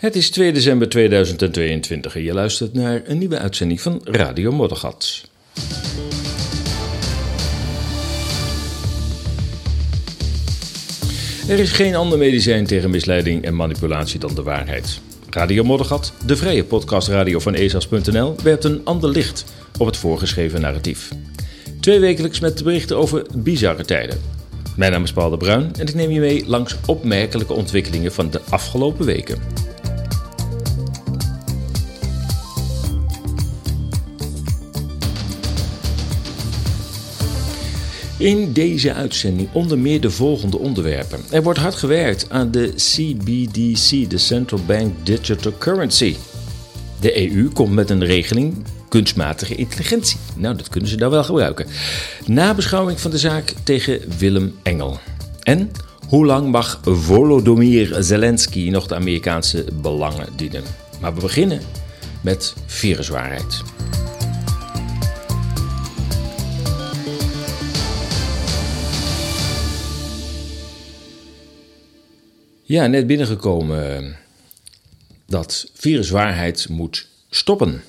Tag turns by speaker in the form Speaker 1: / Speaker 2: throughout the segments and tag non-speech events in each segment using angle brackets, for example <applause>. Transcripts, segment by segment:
Speaker 1: Het is 2 december 2022 en je luistert naar een nieuwe uitzending van Radio Moddergat. Er is geen ander medicijn tegen misleiding en manipulatie dan de waarheid. Radio Moddergat, de vrije podcastradio van ezas.nl, werpt een ander licht op het voorgeschreven narratief. Twee wekelijks met berichten over bizarre tijden. Mijn naam is Paul de Bruin en ik neem je mee langs opmerkelijke ontwikkelingen van de afgelopen weken. In deze uitzending onder meer de volgende onderwerpen. Er wordt hard gewerkt aan de CBDC, de Central Bank Digital Currency. De EU komt met een regeling kunstmatige intelligentie. Nou, dat kunnen ze daar wel gebruiken. Nabeschouwing van de zaak tegen Willem Engel. En hoe lang mag Volodymyr Zelensky nog de Amerikaanse belangen dienen? Maar we beginnen met viruswaarheid. Ja, net binnengekomen dat viruswaarheid moet stoppen.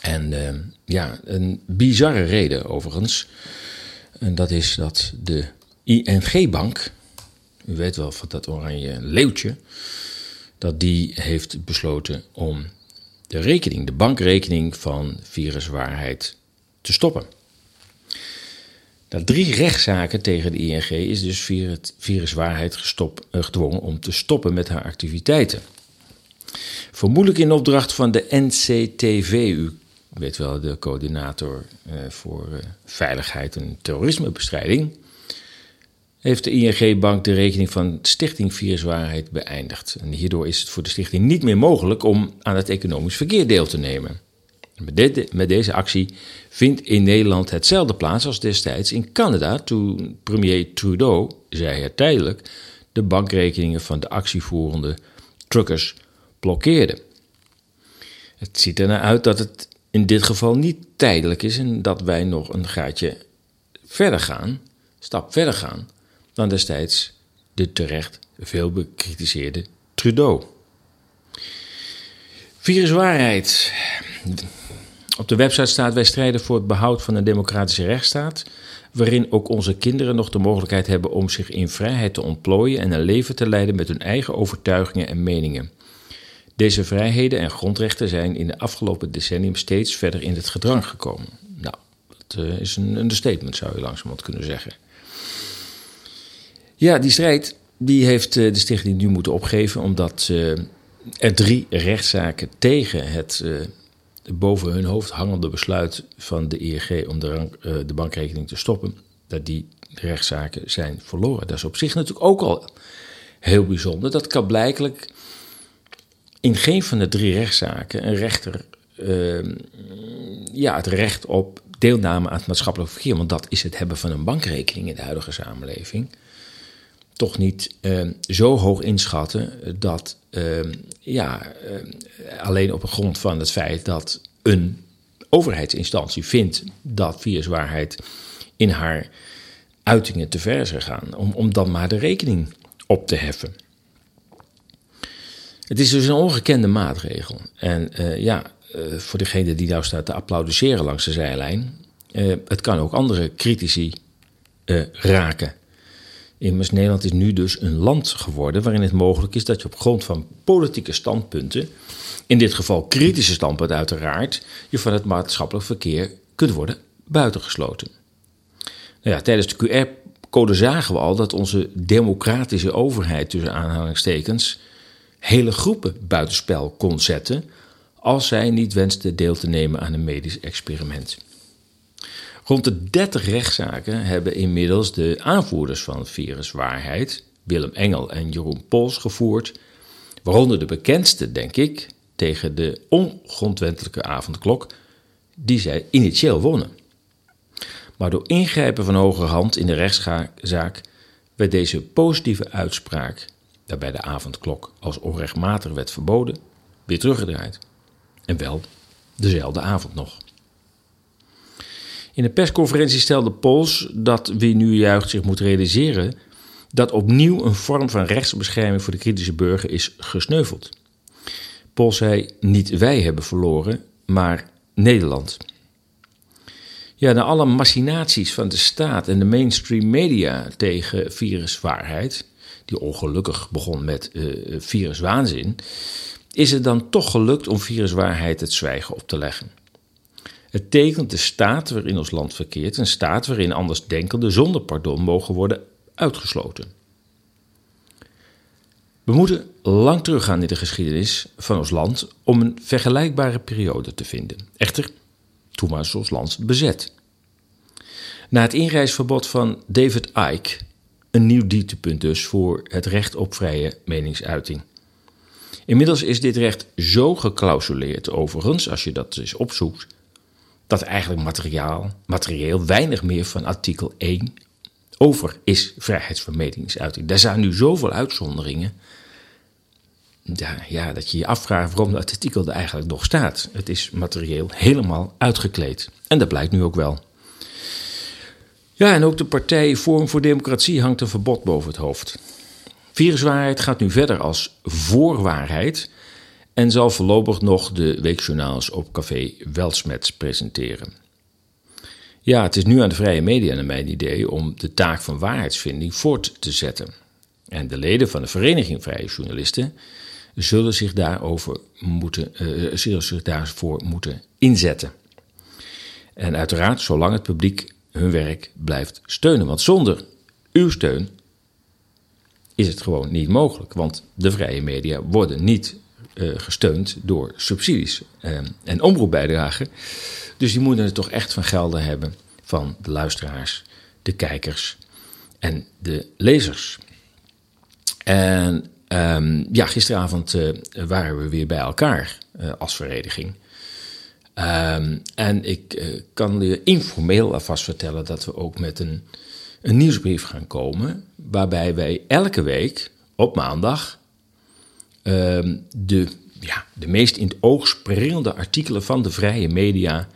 Speaker 1: En uh, ja, een bizarre reden overigens. En dat is dat de ING-bank, u weet wel van dat oranje leeuwtje, dat die heeft besloten om de rekening, de bankrekening van viruswaarheid te stoppen. Na drie rechtszaken tegen de ING is dus viruswaarheid uh, gedwongen om te stoppen met haar activiteiten. Vermoedelijk in opdracht van de NCTV, u weet wel, de coördinator uh, voor uh, veiligheid en terrorismebestrijding, heeft de ING-bank de rekening van Stichting Viruswaarheid beëindigd. En hierdoor is het voor de stichting niet meer mogelijk om aan het economisch verkeer deel te nemen. Met, met deze actie vindt in Nederland hetzelfde plaats als destijds in Canada toen premier Trudeau, zei hij tijdelijk, de bankrekeningen van de actievoerende truckers blokkeerde. Het ziet er naar uit dat het in dit geval niet tijdelijk is en dat wij nog een gaatje verder gaan, stap verder gaan, dan destijds de terecht veel bekritiseerde Trudeau. Viruswaarheid. Op de website staat: Wij strijden voor het behoud van een democratische rechtsstaat, waarin ook onze kinderen nog de mogelijkheid hebben om zich in vrijheid te ontplooien en een leven te leiden met hun eigen overtuigingen en meningen. Deze vrijheden en grondrechten zijn in de afgelopen decennium steeds verder in het gedrang gekomen. Nou, dat uh, is een understatement, zou je langzamerhand kunnen zeggen. Ja, die strijd die heeft uh, de stichting nu moeten opgeven, omdat uh, er drie rechtszaken tegen het boven hun hoofd hangende besluit van de ING om de, rank, de bankrekening te stoppen, dat die rechtszaken zijn verloren. Dat is op zich natuurlijk ook al heel bijzonder. Dat kan blijkelijk in geen van de drie rechtszaken een rechter uh, ja, het recht op deelname aan het maatschappelijk verkeer, want dat is het hebben van een bankrekening in de huidige samenleving, toch niet uh, zo hoog inschatten dat uh, ja, alleen op grond van het feit dat een overheidsinstantie vindt dat viruswaarheid in haar uitingen te ver is gegaan, om, om dan maar de rekening op te heffen. Het is dus een ongekende maatregel. En uh, ja, uh, voor degene die nou staat te applaudisseren langs de zijlijn, het kan ook andere critici raken. Immers, Nederland is nu dus een land geworden waarin het mogelijk is dat je op grond van politieke standpunten, in dit geval kritische standpunten uiteraard, je van het maatschappelijk verkeer kunt worden buitengesloten. Nou ja, tijdens de QR-code zagen we al dat onze democratische overheid, tussen aanhalingstekens, hele groepen buitenspel kon zetten als zij niet wensten deel te nemen aan een medisch experiment. Rond de 30 rechtszaken hebben inmiddels de aanvoerders van Viruswaarheid, Willem Engel en Jeroen Pols, gevoerd, waaronder de bekendste, denk ik, tegen de ongrondwettelijke avondklok, die zij initieel wonnen. Maar door ingrijpen van hogerhand in de rechtszaak werd deze positieve uitspraak waarbij de avondklok als onrechtmatig werd verboden, weer teruggedraaid. En wel dezelfde avond nog. In een persconferentie stelde Pols dat wie nu juicht zich moet realiseren dat opnieuw een vorm van rechtsbescherming voor de kritische burger is gesneuveld. Paul zei: Niet wij hebben verloren, maar Nederland. Ja, na alle machinaties van de staat en de mainstream media tegen viruswaarheid, die ongelukkig begon met uh, viruswaanzin, is het dan toch gelukt om viruswaarheid het zwijgen op te leggen. Het tekent de staat waarin ons land verkeert, een staat waarin andersdenkenden zonder pardon mogen worden uitgesloten. We moeten lang teruggaan in de geschiedenis van ons land om een vergelijkbare periode te vinden. Echter, toen was ons land bezet. Na het inreisverbod van David Icke, een nieuw dieptepunt dus voor het recht op vrije meningsuiting. Inmiddels is dit recht zo geclausuleerd, overigens, als je dat eens opzoekt, dat eigenlijk materiaal, materieel weinig meer van artikel 1 over is vrijheidsvermedingsuiting. Daar zijn nu zoveel uitzonderingen. Ja, dat je je afvraagt waarom dat artikel er eigenlijk nog staat. Het is materieel helemaal uitgekleed. En dat blijkt nu ook wel. Ja, en ook de partij Forum voor Democratie hangt een verbod boven het hoofd. Viruswaarheid gaat nu verder als voorwaarheid en zal voorlopig nog de weekjournaals op café Welsmets presenteren. Ja, het is nu aan de vrije media naar mijn idee om de taak van waarheidsvinding voort te zetten. En de leden van de Vereniging Vrije Journalisten zullen zich, daarover moeten, uh, zullen zich daarvoor moeten inzetten. En uiteraard zolang het publiek hun werk blijft steunen. Want zonder uw steun is het gewoon niet mogelijk. Want de vrije media worden niet gesteund door subsidies uh, en omroepbijdragen. Dus die moeten het toch echt van gelden hebben van de luisteraars, de kijkers en de lezers. En um, ja, gisteravond uh, waren we weer bij elkaar als vereniging. Um, en ik kan je informeel alvast vertellen dat we ook met een, een nieuwsbrief gaan komen. Waarbij wij elke week op maandag de, ja, de meest in het oog springende artikelen van de vrije media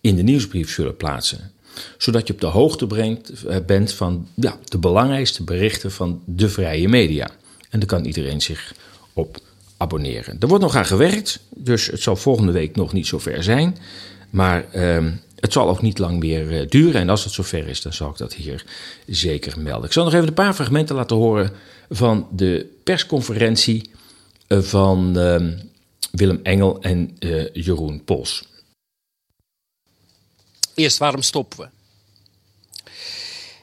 Speaker 1: in de nieuwsbrief zullen plaatsen. Zodat je op de hoogte brengt, uh, bent van ja, de belangrijkste berichten van de vrije media. En daar kan iedereen zich op abonneren. Er wordt nog aan gewerkt, dus het zal volgende week nog niet zover zijn. Maar uh, het zal ook niet lang meer uh, duren. En als het zover is, dan zal ik dat hier zeker melden. Ik zal nog even een paar fragmenten laten horen van de persconferentie van ehm, Willem Engel en eh, Jeroen Pols.
Speaker 2: Eerst, waarom stoppen we?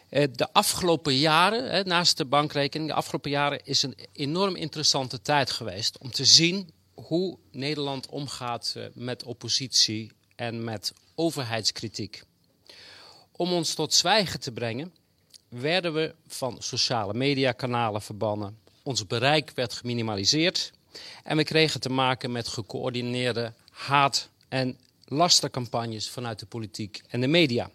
Speaker 2: Eh, de afgelopen jaren, naast de bankrekening, de afgelopen jaren is een enorm interessante tijd geweest om te zien hoe Nederland omgaat eh, met oppositie en met overheidskritiek. Om ons tot zwijgen te brengen, werden we van sociale mediakanalen verbannen. Ons bereik werd geminimaliseerd en we kregen te maken met gecoördineerde haat- en lastercampagnes vanuit de politiek en de media.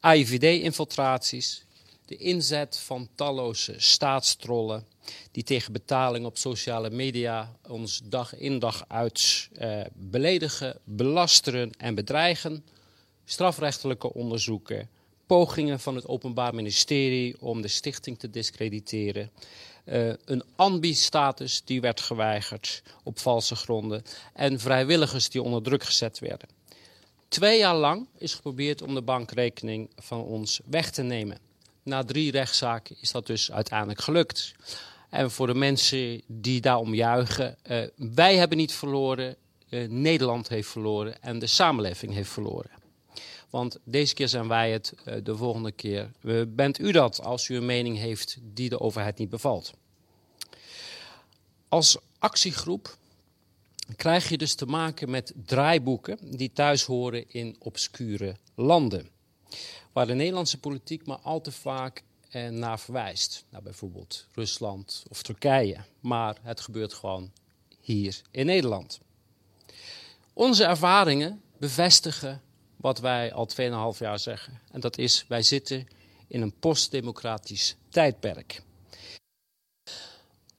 Speaker 2: AIVD-infiltraties, de inzet van talloze staatstrollen die tegen betaling op sociale media ons dag in dag uit eh, beledigen, belasteren en bedreigen, strafrechtelijke onderzoeken, pogingen van het Openbaar Ministerie om de stichting te discrediteren, uh, een ambi-status die werd geweigerd op valse gronden en vrijwilligers die onder druk gezet werden. Twee jaar lang is geprobeerd om de bankrekening van ons weg te nemen. Na drie rechtszaken is dat dus uiteindelijk gelukt. En voor de mensen die daarom juichen, uh, wij hebben niet verloren, uh, Nederland heeft verloren en de samenleving heeft verloren. Want deze keer zijn wij het, uh, de volgende keer bent u dat als u een mening heeft die de overheid niet bevalt. Als actiegroep krijg je dus te maken met draaiboeken die thuis horen in obscure landen. Waar de Nederlandse politiek maar al te vaak eh, naar verwijst. Nou, bijvoorbeeld Rusland of Turkije. Maar het gebeurt gewoon hier in Nederland. Onze ervaringen bevestigen wat wij al 2,5 jaar zeggen. En dat is, wij zitten in een postdemocratisch tijdperk.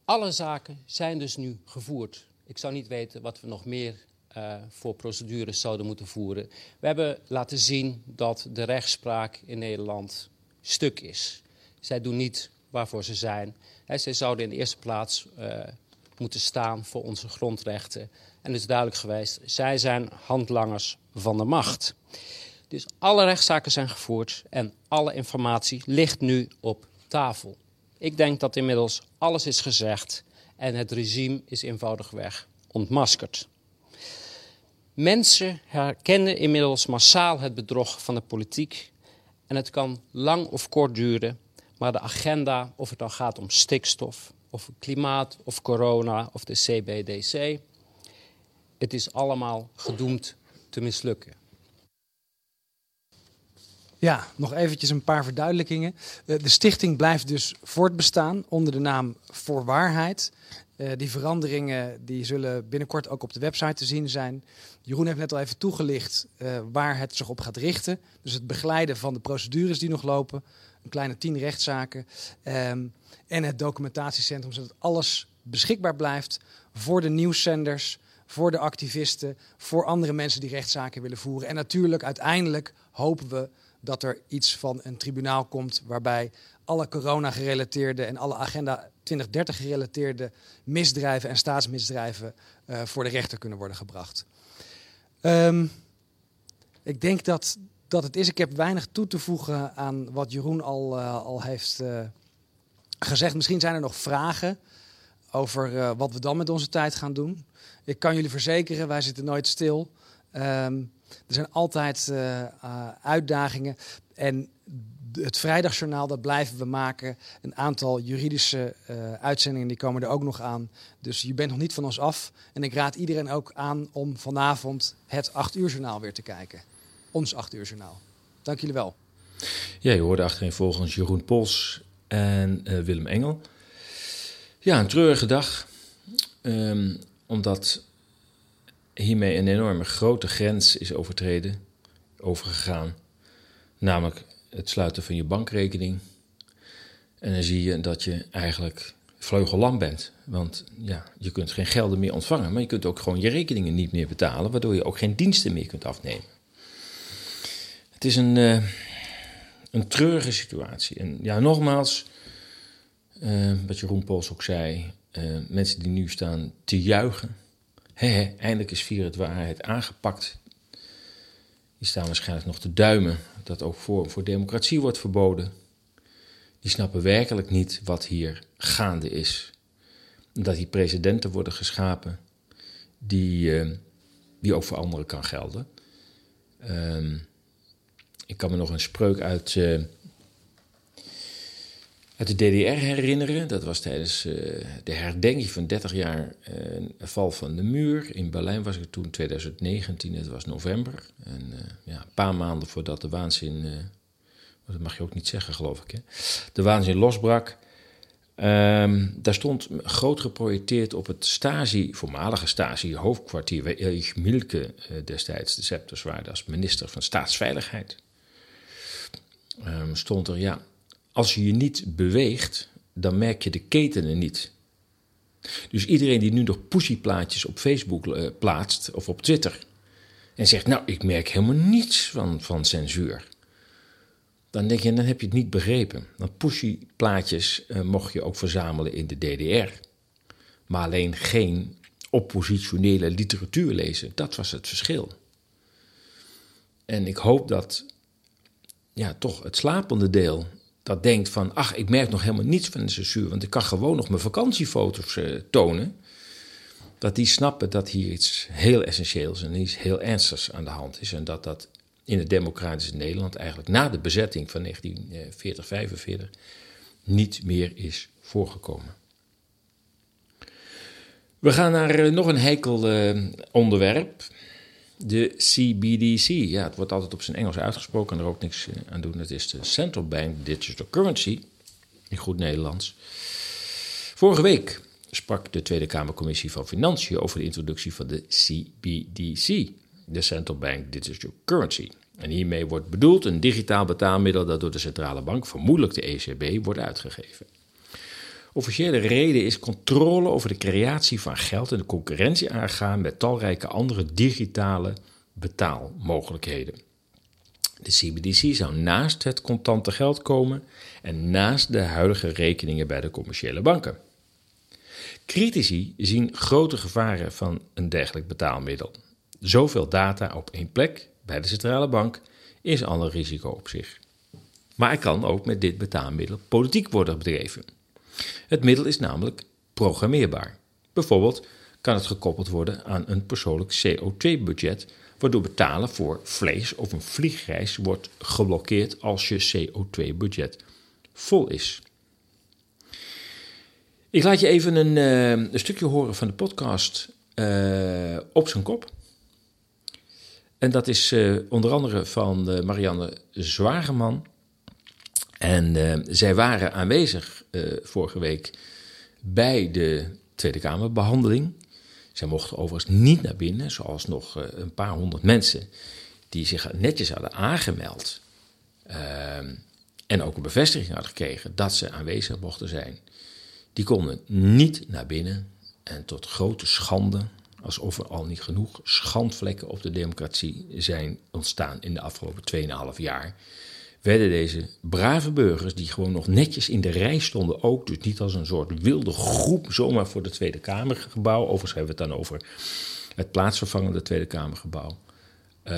Speaker 2: Alle zaken zijn dus nu gevoerd ik zou niet weten wat we nog meer uh, voor procedures zouden moeten voeren. We hebben laten zien dat de rechtspraak in Nederland stuk is. Zij doen niet waarvoor ze zijn. He, zij zouden in de eerste plaats uh, moeten staan voor onze grondrechten. En het is duidelijk geweest, zij zijn handlangers van de macht. Dus alle rechtszaken zijn gevoerd en alle informatie ligt nu op tafel. Ik denk dat inmiddels alles is gezegd en het regime is eenvoudigweg ontmaskerd. Mensen herkennen inmiddels massaal het bedrog van de politiek. En het kan lang of kort duren, maar de agenda, of het dan gaat om stikstof, of klimaat, of corona, of de CBDC, het is allemaal gedoemd te mislukken.
Speaker 3: Ja, nog eventjes een paar verduidelijkingen. Eh, de stichting blijft dus voortbestaan onder de naam Voor Waarheid. Eh, die veranderingen die zullen binnenkort ook op de website te zien zijn. Jeroen heeft net al even toegelicht uh, waar het zich op gaat richten. Dus het begeleiden van de procedures die nog lopen. Een kleine tien rechtszaken. Um, en het documentatiecentrum, zodat alles beschikbaar blijft voor de nieuwszenders, voor de activisten, voor andere mensen die rechtszaken willen voeren. En natuurlijk, uiteindelijk hopen we dat er iets van een tribunaal komt waarbij alle corona-gerelateerde en alle agenda 2030 gerelateerde misdrijven en staatsmisdrijven uh, voor de rechter kunnen worden gebracht. Um, ik denk dat, dat het is. Ik heb weinig toe te voegen aan wat Jeroen al, uh, al heeft uh, gezegd. Misschien zijn er nog vragen over wat we dan met onze tijd gaan doen. Ik kan jullie verzekeren, wij zitten nooit stil. Um, er zijn altijd uh, uh, uitdagingen. En het vrijdagjournaal, dat blijven we maken. Een aantal juridische uh, uitzendingen, die komen er ook nog aan. Dus je bent nog niet van ons af. En ik raad iedereen ook aan om vanavond het 8 uur journaal weer te kijken. Ons 8 uur journaal. Dank jullie wel.
Speaker 1: Ja, je hoorde achterin volgens Jeroen Pols en Willem Engel. Ja, een treurige dag. Um, omdat hiermee een enorme grote grens is overtreden, overgegaan. Namelijk het sluiten van je bankrekening. En dan zie je dat je eigenlijk vleugellam bent. Want ja, je kunt geen gelden meer ontvangen, maar je kunt ook gewoon je rekeningen niet meer betalen, waardoor je ook geen diensten meer kunt afnemen. Het is een, uh, een treurige situatie. En ja, nogmaals, uh, wat Jeroen Pols ook zei, uh, mensen die nu staan te juichen He, eindelijk is Vier het Waarheid aangepakt. Die staan waarschijnlijk nog te duimen dat ook voor, voor democratie wordt verboden. Die snappen werkelijk niet wat hier gaande is. Dat die presidenten worden geschapen die, uh, die ook voor anderen kan gelden. Uh, ik kan me nog een spreuk uit uh, uit de DDR herinneren. Dat was tijdens uh, de herdenking van 30 jaar uh, val van de muur. In Berlijn was ik toen 2019, het was november. En uh, ja, een paar maanden voordat de waanzin, dat mag je ook niet zeggen geloof ik, hè? de waanzin losbrak. Um, daar stond groot geprojecteerd op het Stasi, voormalige Stasi, hoofdkwartier, waar Erich Milke destijds de scepters waren als minister van Staatsveiligheid. Um, stond er, ja, als je je niet beweegt, dan merk je de ketenen niet. Dus iedereen die nu nog pussyplaatjes op Facebook uh, plaatst of op Twitter en zegt, nou, ik merk helemaal niets van, van censuur. Dan denk je, dan heb je het niet begrepen. Want pussyplaatjes uh, mocht je ook verzamelen in de DDR. Maar alleen geen oppositionele literatuur lezen. Dat was het verschil. En ik hoop dat ja, toch het slapende deel dat denkt van, ach, ik merk nog helemaal niets van de censuur, want ik kan gewoon nog mijn vakantiefoto's uh, tonen. Dat die snappen dat hier iets heel essentieels en iets heel ernstigs aan de hand is. En dat dat in het democratische Nederland eigenlijk na de bezetting van 1940, 45 niet meer is voorgekomen. We gaan naar uh, nog een heikel onderwerp. De CBDC, ja, het wordt altijd op zijn Engels uitgesproken en er ook niks eh, aan doen. Het is de Central Bank Digital Currency, in goed Nederlands. Vorige week sprak de Tweede Kamercommissie van Financiën over de introductie van de CBDC, de Central Bank Digital Currency. En hiermee wordt bedoeld een digitaal betaalmiddel dat door de centrale bank, vermoedelijk de ECB, wordt uitgegeven. Officiële reden is controle over de creatie van geld en de concurrentie aangaan met talrijke andere digitale betaalmogelijkheden. De CBDC zou naast het contante geld komen en naast de huidige rekeningen bij de commerciële banken. Critici zien grote gevaren van een dergelijk betaalmiddel. Zoveel data op één plek bij de centrale bank is al een risico op zich. Maar er kan ook met dit betaalmiddel politiek worden bedreven. Het middel is namelijk programmeerbaar. Bijvoorbeeld kan het gekoppeld worden aan een persoonlijk CO2-budget, waardoor betalen voor vlees of een vliegreis wordt geblokkeerd als je CO2-budget vol is. Ik laat je even een, uh, een stukje horen van de podcast uh, Op zijn kop. En dat is uh, onder andere van Marianne Zwageman. En zij waren aanwezig vorige week bij de Tweede Kamerbehandeling. Zij mochten overigens niet naar binnen, zoals nog een paar honderd mensen die zich netjes hadden aangemeld. en ook een bevestiging hadden gekregen dat ze aanwezig mochten zijn. Die konden niet naar binnen en tot grote schande, alsof er al niet genoeg schandvlekken op de democratie zijn ontstaan in de afgelopen 2,5 jaar, werden deze brave burgers, die gewoon nog netjes in de rij stonden, ook, dus niet als een soort wilde groep zomaar voor de Tweede Kamergebouw, overigens hebben we het dan over het plaatsvervangende Tweede Kamergebouw, uh,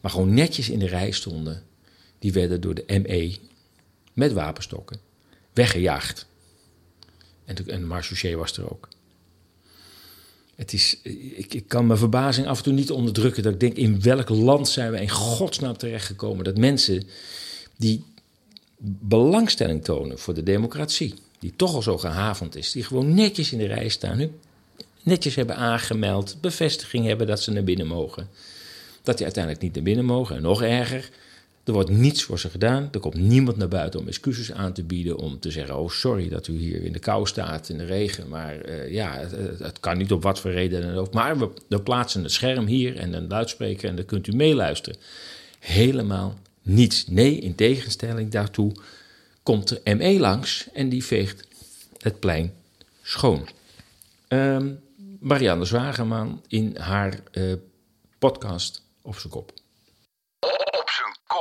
Speaker 1: maar gewoon netjes in de rij stonden, die werden door de ME met wapenstokken weggejaagd. En, en Marchouché was er ook. Het is, ik, ik, kan mijn verbazing af en toe niet onderdrukken. Dat ik denk, in welk land zijn we in godsnaam terechtgekomen? Dat mensen die belangstelling tonen voor de democratie, die toch al zo gehavend is, die gewoon netjes in de rij staan, netjes hebben aangemeld, bevestiging hebben dat ze naar binnen mogen, dat die uiteindelijk niet naar binnen mogen. En nog erger, er wordt niets voor ze gedaan. Er komt niemand naar buiten om excuses aan te bieden. Om te zeggen: Oh, sorry dat u hier in de kou staat, in de regen. Maar uh, ja, het, kan niet op wat voor reden dan ook. Maar we, plaatsen het scherm hier en een luidspreker en dan kunt u meeluisteren. Helemaal niets. Nee, in tegenstelling daartoe komt er ME langs en die veegt het plein schoon. Um, Marianne Zwageman in haar uh, podcast op zijn kop.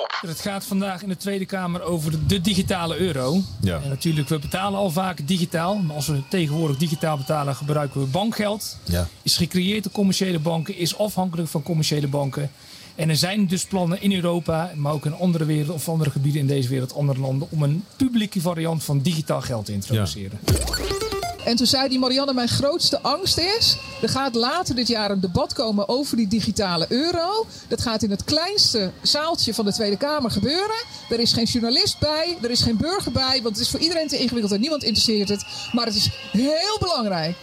Speaker 4: Het gaat vandaag in de Tweede Kamer over de digitale euro. Ja. En natuurlijk, we betalen al vaak digitaal. Maar als we tegenwoordig digitaal betalen, gebruiken we bankgeld. Ja. Is gecreëerd door commerciële banken, is afhankelijk van commerciële banken. En er zijn dus plannen in Europa, maar ook in andere werelden of andere gebieden in deze wereld, andere landen, om een publieke variant van digitaal geld te introduceren. Ja.
Speaker 5: En toen zei die Marianne, mijn grootste angst is... er gaat later dit jaar een debat komen over die digitale euro. Dat gaat in het kleinste zaaltje van de Tweede Kamer gebeuren. Er is geen journalist bij, er is geen burger bij... want het is voor iedereen te ingewikkeld en niemand interesseert het. Maar het is heel belangrijk.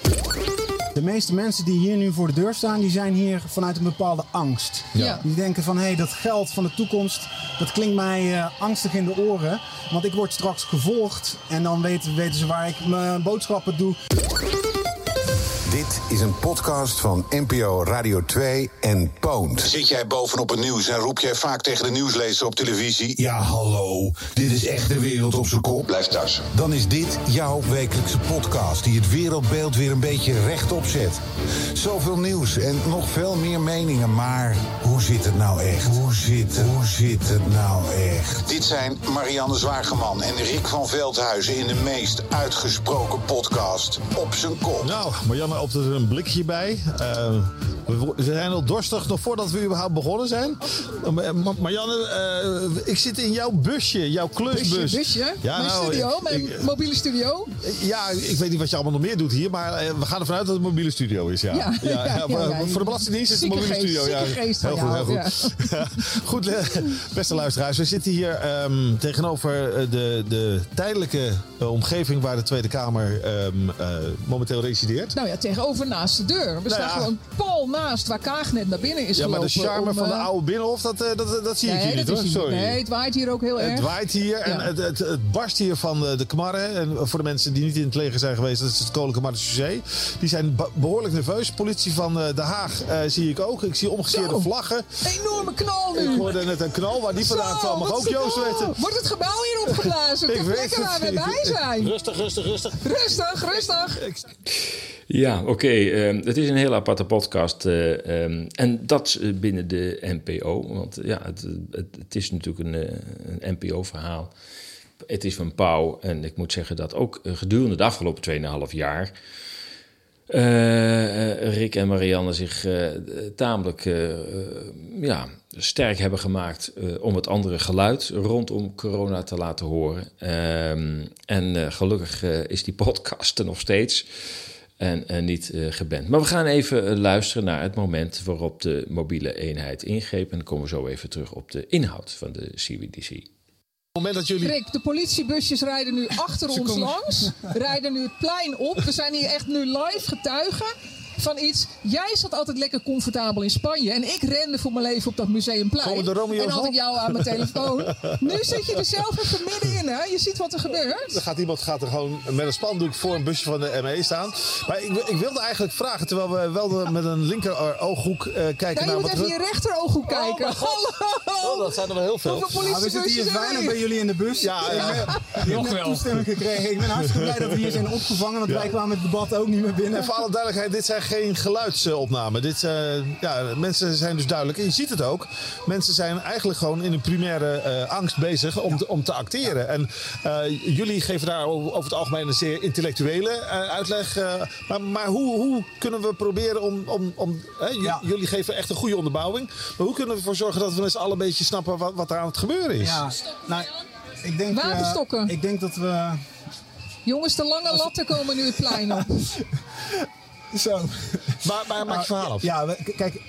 Speaker 6: De meeste mensen die hier nu voor de deur staan, die zijn hier vanuit een bepaalde angst. Ja. Die denken van, hé, hey, dat geld van de toekomst, dat klinkt mij uh, angstig in de oren. Want ik word straks gevolgd en dan weten, weten ze waar ik mijn boodschappen doe.
Speaker 7: Is een podcast van NPO Radio 2 en Poont.
Speaker 8: Zit jij bovenop het nieuws en roep jij vaak tegen de nieuwslezer op televisie...
Speaker 7: Ja, hallo, dit is echt de wereld op zijn kop.
Speaker 8: Blijf thuis.
Speaker 7: Dan is dit jouw wekelijkse podcast die het wereldbeeld weer een beetje rechtop zet. Zoveel nieuws en nog veel meer meningen, maar hoe zit het nou echt? Hoe zit het, hoe zit het nou echt?
Speaker 8: Dit zijn Marianne Zwageman en Rick van Veldhuizen in de meest uitgesproken podcast op zijn kop.
Speaker 9: Nou, Marianne op er een blikje bij. Uh, we, zijn al dorstig nog voordat we überhaupt begonnen zijn. Uh, Marianne, uh, ik zit in jouw busje, jouw klusbus.
Speaker 5: Busje, busje? Ja, mijn nou, studio, mijn ik, mobiele studio.
Speaker 9: Ja, ik weet niet wat je allemaal nog meer doet hier, maar we gaan ervan uit dat het een mobiele studio is. Ja, ja, ja, <laughs> ja, ja voor de Belastingdienst is het een mobiele
Speaker 5: geest,
Speaker 9: studio. Ja,
Speaker 5: geest heel goed, heel
Speaker 9: goed. <laughs> goed, beste luisteraars, we zitten hier um, tegenover de, de tijdelijke omgeving waar de Tweede Kamer um, momenteel resideert.
Speaker 5: Nou ja, tegenover naast de deur. We nou staan gewoon pal naast waar Kaag net naar binnen is
Speaker 9: ja,
Speaker 5: gelopen.
Speaker 9: Ja, maar de charme
Speaker 5: om,
Speaker 9: van de
Speaker 5: uh...
Speaker 9: oude binnenhof, dat, dat, dat, dat zie
Speaker 5: nee,
Speaker 9: ik hier niet hoor. Sorry.
Speaker 5: Nee, het waait hier ook heel erg.
Speaker 9: Het waait hier ja. en het, het, het, barst hier van de, de kmarren. En voor de mensen die niet in het leger zijn geweest, dat is het Koninklijke Marechaussee. Die zijn behoorlijk nerveus. Politie van Den Haag uh, zie ik ook. Ik zie omgekeerde
Speaker 5: Zo.
Speaker 9: vlaggen.
Speaker 5: Enorme knal nu.
Speaker 9: Ik hoorde net een knal. Waar die vandaan kwam, mag ook Joost weten.
Speaker 5: Wordt het gebouw hier opgeblazen? <laughs>
Speaker 9: ik
Speaker 5: weet
Speaker 9: het.
Speaker 5: waar we bij zijn.
Speaker 9: Rustig, rustig, rustig.
Speaker 5: Rustig, rustig.
Speaker 1: Ja, oké. Ehm, het is een heel aparte podcast. Uh, en dat binnen de NPO. Want ja, het, het, het is natuurlijk een, een NPO-verhaal. Het is van Pauw. En ik moet zeggen dat ook gedurende de afgelopen 2,5 jaar Rick en Marianne zich tamelijk ja, sterk hebben gemaakt om het andere geluid rondom corona te laten horen. Ehm, en gelukkig is die podcast er nog steeds en niet geband. Maar we gaan even luisteren naar het moment waarop de mobiele eenheid ingreep. En dan komen we zo even terug op de inhoud van de CBDC
Speaker 5: moment dat jullie... Rick, de politiebusjes rijden nu achter ons langs. <laughs> Rijden nu het plein op. We zijn hier echt nu live getuigen van iets. Jij zat altijd lekker comfortabel in Spanje. En ik rende voor mijn leven op dat museumplein. En had ik jou aan mijn telefoon. nu zit je er zelf even middenin. Hè? Je ziet wat er gebeurt.
Speaker 9: Er gaat iemand gaat er gewoon met een spandoek voor een busje van de ME staan. Maar ik, ik wilde eigenlijk vragen, terwijl we wel met een linker ooghoek uh, kijken
Speaker 5: naar
Speaker 9: wat...
Speaker 5: Je moet even je rechter ooghoek kijken.
Speaker 9: Oh, oh, dat zijn er wel heel veel.
Speaker 6: Nou, we zitten hier veilig bij jullie in de bus.
Speaker 9: Ja,
Speaker 6: ja. Ik heb net toestemming gekregen. Ik ben hartstikke blij dat we hier zijn opgevangen. Want wij kwamen het debat ook niet meer binnen.
Speaker 9: En voor alle duidelijkheid, dit zijn geen geluidsopname. Dit, uh, ja, mensen zijn dus duidelijk, en je ziet het ook. Mensen zijn eigenlijk gewoon in een primaire uh, angst bezig om, te, om te acteren. En uh, jullie geven daar over het algemeen een zeer intellectuele uitleg. maar maar hoe, hoe kunnen we proberen om. om, om ja. Jullie geven echt een goede onderbouwing. Maar hoe kunnen we ervoor zorgen dat we met z'n allen een beetje snappen wat, wat er aan het gebeuren is?
Speaker 6: Ja, nou, ik denk,
Speaker 5: Waterstokken.
Speaker 6: ik denk dat we.
Speaker 5: Jongens, de lange latten komen nu het plein op. <laughs>
Speaker 6: Zo.
Speaker 9: Maar, maar maak je verhaal af.
Speaker 6: Ja, kijk,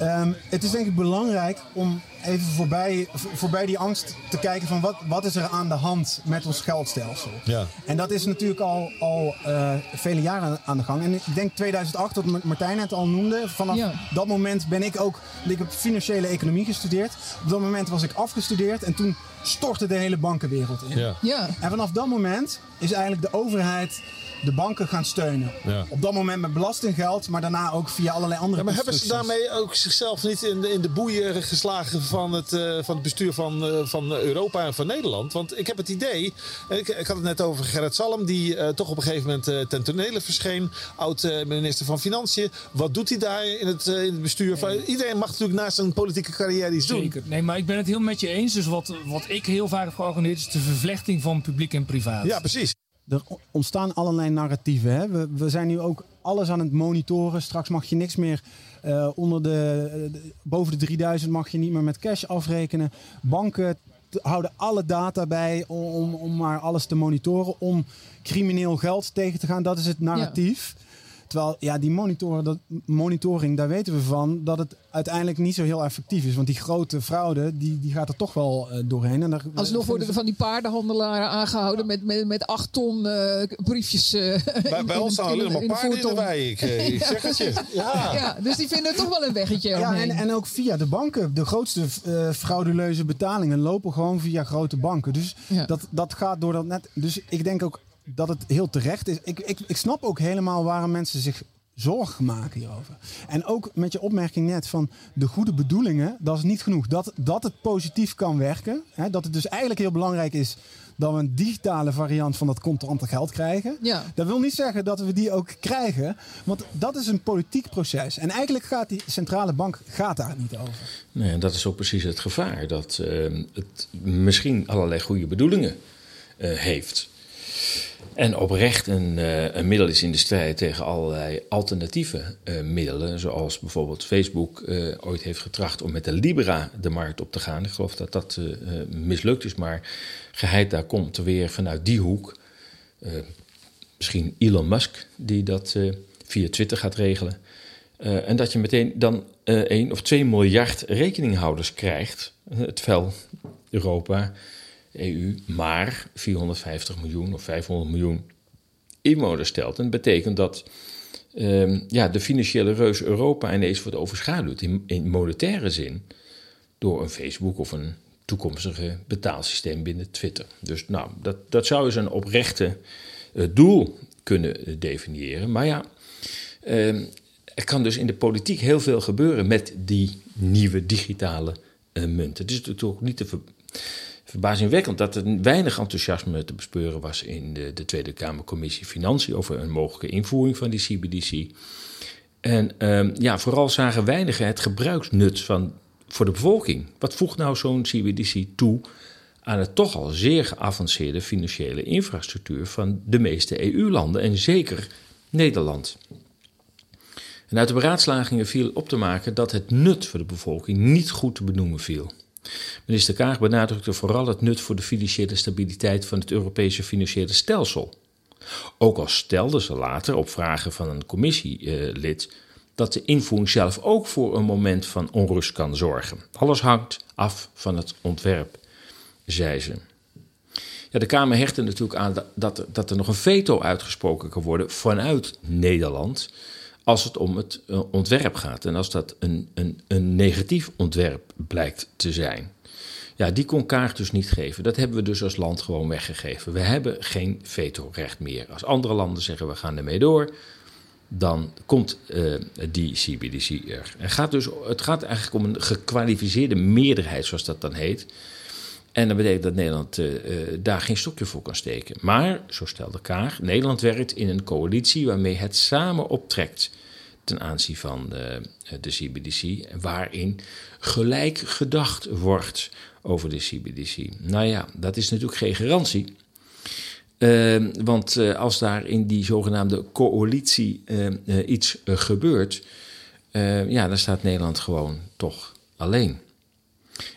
Speaker 6: um, het is denk ik belangrijk om even voorbij, voorbij die angst te kijken van wat, wat is er aan de hand met ons geldstelsel.
Speaker 9: Ja.
Speaker 6: En dat is natuurlijk al, al uh, vele jaren aan de gang. En ik denk 2008, wat Martijn het al noemde, vanaf ja. dat moment ben ik ook, ik heb financiële economie gestudeerd. Op dat moment was ik afgestudeerd en toen stortte de hele bankenwereld in.
Speaker 9: Ja.
Speaker 5: Ja.
Speaker 6: En vanaf dat moment is eigenlijk de overheid de banken gaan steunen.
Speaker 9: Ja.
Speaker 6: Op dat moment met belastinggeld, maar daarna ook via allerlei andere
Speaker 9: ja, Maar hebben ze daarmee ook zichzelf niet in de, in de boeien geslagen van het, uh, van het bestuur van, uh, van Europa en van Nederland? Want ik heb het idee, ik, ik had het net over Gerrit Salm, die uh, toch op een gegeven moment ten tonele verscheen. Oud-minister van Financiën. Wat doet hij daar in het, in het bestuur? Van, iedereen mag natuurlijk naast zijn politieke carrière iets
Speaker 4: Zeker.
Speaker 9: doen.
Speaker 4: Nee, maar ik ben het heel met je eens. Dus wat, wat ik heel vaak heb georganiseerd is de vervlechting van publiek en privaat.
Speaker 9: Ja, precies
Speaker 6: er ontstaan allerlei narratieven. Hè? We, we, zijn nu ook alles aan het monitoren. Straks mag je niks meer uh, onder de, de, boven de 3000 mag je niet meer met cash afrekenen. Banken houden alle data bij om, om maar alles te monitoren, om crimineel geld tegen te gaan. Dat is het narratief. Ja. Terwijl, ja, die monitor, dat, monitoring, daar weten we van dat het uiteindelijk niet zo heel effectief is. Want die grote fraude, die, die gaat er toch wel uh, doorheen. En daar,
Speaker 5: Alsnog worden er van die paardenhandelaren aangehouden met, met, met acht ton uh, briefjes. Uh,
Speaker 9: bij, bij ons staan alleen maar paarden in de wei. <laughs> Ik, ik ja, zeg het je. Ja.
Speaker 5: ja, dus die vinden toch wel een weggetje
Speaker 6: Ja, en, en ook via de banken. De grootste frauduleuze betalingen lopen gewoon via grote banken. Dus ja. dat, dat gaat door dat net. Dus ik denk ook dat het heel terecht is. Ik, ik, ik snap ook helemaal waarom mensen zich zorgen maken hierover. En ook met je opmerking net van de goede bedoelingen, dat is niet genoeg. Dat, dat het positief kan werken. Hè, dat het dus eigenlijk heel belangrijk is dat we een digitale variant van dat contante geld krijgen.
Speaker 5: Ja.
Speaker 6: Dat wil niet zeggen dat we die ook krijgen. Want dat is een politiek proces. En eigenlijk gaat die centrale bank gaat daar niet over.
Speaker 1: Nee, en dat is ook precies het gevaar. Dat uh, het misschien allerlei goede bedoelingen uh, heeft. En oprecht een, uh, een, middel is in de strijd tegen allerlei alternatieve uh, middelen. Zoals bijvoorbeeld Facebook uh, ooit heeft getracht om met de Libra de markt op te gaan. Ik geloof dat dat mislukt is, maar geheid daar komt er weer vanuit die hoek. misschien Elon Musk die dat via Twitter gaat regelen. en dat je meteen dan 1 of 2 miljard rekeninghouders krijgt. Vel Europa EU maar 450 miljoen of 500 miljoen inwoners stelt. En dat betekent dat um, ja, de financiële reus Europa ineens wordt overschaduwd in, in monetaire zin door een Facebook of een toekomstige betaalsysteem binnen Twitter. Dus nou, dat, dat zou eens een oprechte uh, doel kunnen definiëren. Maar ja, um, er kan dus in de politiek heel veel gebeuren met die nieuwe digitale uh, munten. Het is natuurlijk niet te ver verbazingwekkend dat er weinig enthousiasme te bespeuren was in de, de Tweede Kamercommissie Financiën over een mogelijke invoering van die CBDC. En ehm, ja, vooral zagen weinigen het gebruiksnut van, voor de bevolking. Wat voegt nou zo'n CBDC toe aan het toch al zeer geavanceerde financiële infrastructuur van de meeste EU-landen en zeker Nederland? En uit de beraadslagingen viel op te maken dat het nut voor de bevolking niet goed te benoemen viel. Minister Kaag benadrukte vooral het nut voor de financiële stabiliteit van het Europese financiële stelsel. Ook al stelde ze later op vragen van een commissielid dat de invoering zelf ook voor een moment van onrust kan zorgen. Alles hangt af van het ontwerp, zei ze. Ja, de Kamer hechtte natuurlijk aan dat, dat er nog een veto uitgesproken kan worden vanuit Nederland als het om het eh, ontwerp gaat. En als dat een, een, een negatief ontwerp blijkt te zijn. Ja, die kon kaart dus niet geven. Dat hebben we dus als land gewoon weggegeven. We hebben geen vetorecht meer. Als andere landen zeggen we gaan ermee door, dan komt uh, die CBDC er. Het gaat, dus, het gaat eigenlijk om een gekwalificeerde meerderheid, zoals dat dan heet. En dat betekent dat Nederland uh, daar geen stokje voor kan steken. Maar, zo stelde Kaag, Nederland werkt in een coalitie waarmee het samen optrekt ten aanzien van de, de CBDC, waarin gelijk gedacht wordt over de CBDC. Nou ja, dat is natuurlijk geen garantie. Uh, want als daar in die zogenaamde coalitie iets gebeurt, ja, dan staat Nederland gewoon toch alleen.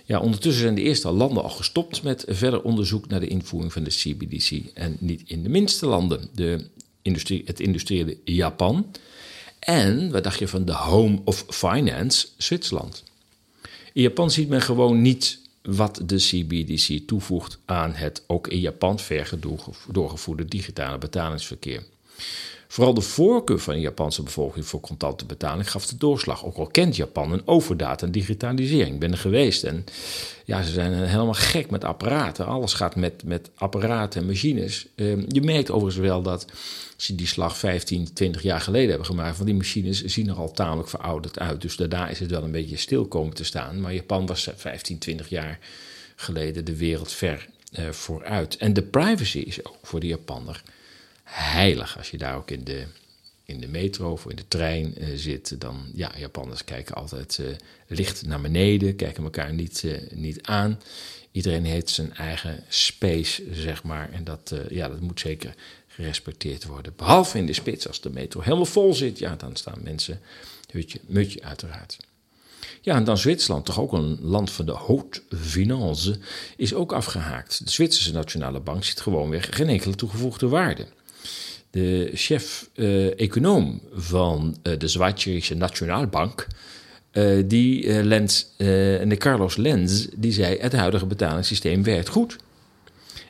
Speaker 1: Ja, ondertussen zijn de eerste landen al gestopt met verder onderzoek naar de invoering van de CBDC. En niet in de minste landen. De industrie, het industriële Japan. En, wat dacht je van de Home of Finance, Zwitserland? In Japan ziet men gewoon niet wat de CBDC toevoegt aan het ook in Japan ver doorgevoerde digitale betalingsverkeer. Vooral de voorkeur van de Japanse bevolking voor contante betaling gaf de doorslag. Ook al kent Japan een overdaad aan digitalisering. Ik ben er geweest en ja, ze zijn helemaal gek met apparaten. Alles gaat met, met apparaten en machines. Uh, je merkt overigens wel dat ze die slag 15, 20 jaar geleden hebben gemaakt. Van die machines zien er al tamelijk verouderd uit. Dus daarna is het wel een beetje stil komen te staan. Maar Japan was 15, 20 jaar geleden de wereld ver uh, vooruit. En de privacy is ook voor de Japanner heilig. Als je daar ook in de, in de metro of in de trein uh, zit, dan ja, Japanners kijken altijd uh, licht naar beneden, kijken elkaar niet, uh, niet aan. Iedereen heeft zijn eigen space, zeg maar. En dat, ja, dat moet zeker gerespecteerd worden. Behalve in de spits, als de metro helemaal vol zit, ja, dan staan mensen hutje, mutje uiteraard. Ja, en dan Zwitserland, toch ook een land van de haute finance, is ook afgehaakt. De Zwitserse Nationale Bank ziet gewoon weer geen enkele toegevoegde waarde de chef-econoom uh, van uh, de Zwitserse Nationaalbank, uh, die Lenz, de Carlos Lenz, die zei: het huidige betalingssysteem werkt goed.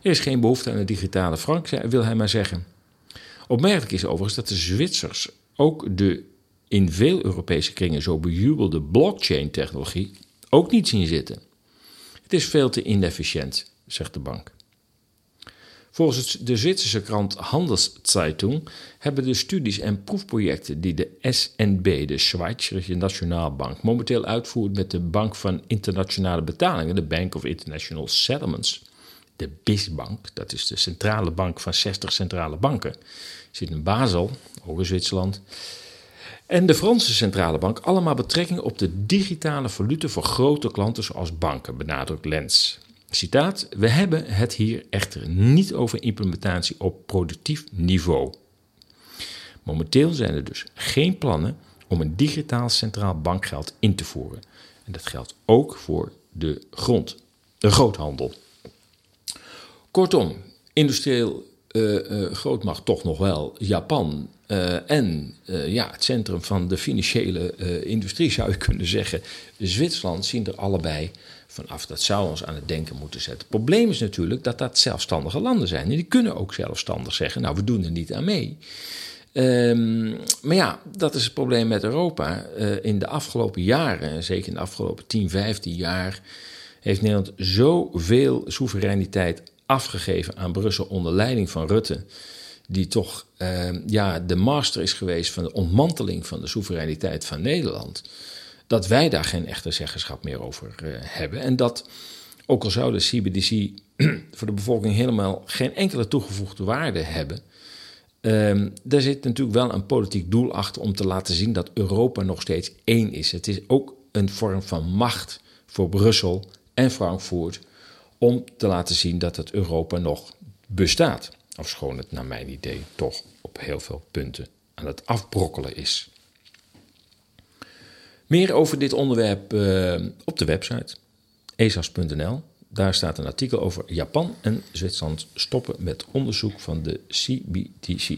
Speaker 1: Er is geen behoefte aan een digitale frank, wil hij maar zeggen. Opmerkelijk is overigens dat de Zwitsers ook de in veel Europese kringen zo bejubelde blockchain-technologie ook niet zien zitten. Het is veel te inefficiënt, zegt de bank. Volgens de Zwitserse krant Handelszeitung hebben de studies en proefprojecten die de SNB, de Zwitserse Nationaalbank, momenteel uitvoert met de Bank van Internationale Betalingen, de Bank of International Settlements, de BIS-bank, dat is de centrale bank van 60 centrale banken, zit in Basel, ook in Zwitserland. En de Franse centrale bank allemaal betrekking op de digitale valuta voor grote klanten zoals banken, benadrukt Lens. Citaat: We hebben het hier echter niet over implementatie op productief niveau. Momenteel zijn er dus geen plannen om een digitaal centraal bankgeld in te voeren. En dat geldt ook voor de grond, de groothandel. Kortom, industrieel uh, uh, grootmacht toch nog wel Japan. Uh, en ja, het centrum van de financiële industrie zou je kunnen zeggen. Zwitserland zien er allebei vanaf. Dat zou ons aan het denken moeten zetten. Het probleem is natuurlijk dat dat zelfstandige landen zijn. En die kunnen ook zelfstandig zeggen: Nou, we doen er niet aan mee. Um, maar ja, dat is het probleem met Europa. Uh, in de afgelopen jaren, zeker in de afgelopen 10, 15 jaar, heeft Nederland zoveel soevereiniteit afgegeven aan Brussel onder leiding van Rutte. Die toch uh, ja, de master is geweest van de ontmanteling van de soevereiniteit van Nederland dat wij daar geen echte zeggenschap meer over uh, hebben. En dat ook al zou de CBDC <clears throat> voor de bevolking helemaal geen enkele toegevoegde waarde hebben, um, daar zit natuurlijk wel een politiek doel achter om te laten zien dat Europa nog steeds één is. Het is ook een vorm van macht voor Brussel en Frankfurt om te laten zien dat het Europa nog bestaat. Ofschoon het naar mijn idee toch op heel veel punten aan het afbrokkelen is. Meer over dit onderwerp uh, op de website esas.nl. Daar staat een artikel over Japan en Zwitserland stoppen met onderzoek van de CBDC.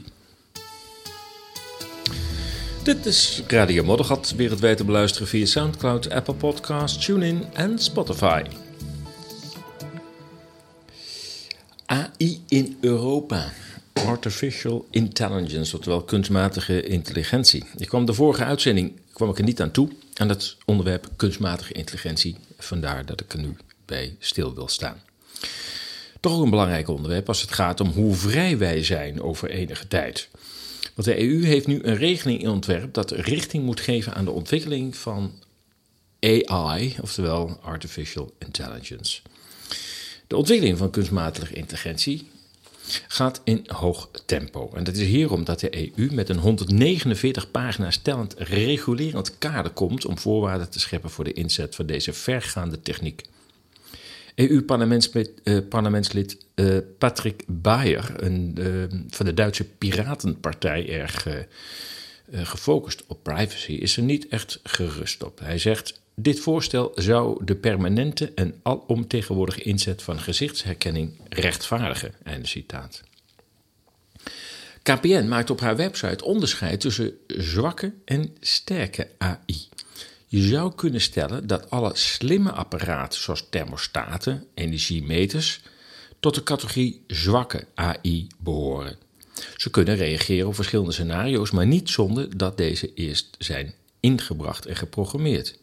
Speaker 1: Dit is Radio Moddergat, wereldwijd te beluisteren via Soundcloud, Apple Podcasts, TuneIn en Spotify. AI in Europa. Artificial Intelligence, oftewel kunstmatige intelligentie. Ik kwam de vorige uitzending kwam ik er niet aan toe, aan het onderwerp kunstmatige intelligentie. Vandaar dat ik er nu bij stil wil staan. Toch ook een belangrijk onderwerp als het gaat om hoe vrij wij zijn over enige tijd. Want de EU heeft nu een regeling in ontwerp dat richting moet geven aan de ontwikkeling van AI, oftewel Artificial Intelligence. De ontwikkeling van kunstmatige intelligentie gaat in hoog tempo. En dat is hierom dat de EU met een 149 pagina's tellend regulerend kader komt om voorwaarden te scheppen voor de inzet van deze vergaande techniek. EU-parlementslid parlementslid, uh, Patrick Bayer een, uh, van de Duitse Piratenpartij erg gefocust op privacy, is er niet echt gerust op. Hij zegt: Dit voorstel zou de permanente en alomtegenwoordige inzet van gezichtsherkenning rechtvaardigen. Citaat. KPN maakt op haar website onderscheid tussen zwakke en sterke AI. Je zou kunnen stellen dat alle slimme apparaten, zoals thermostaten, energiemeters, tot de categorie zwakke AI behoren. Ze kunnen reageren op verschillende scenario's, maar niet zonder dat deze eerst zijn ingebracht en geprogrammeerd.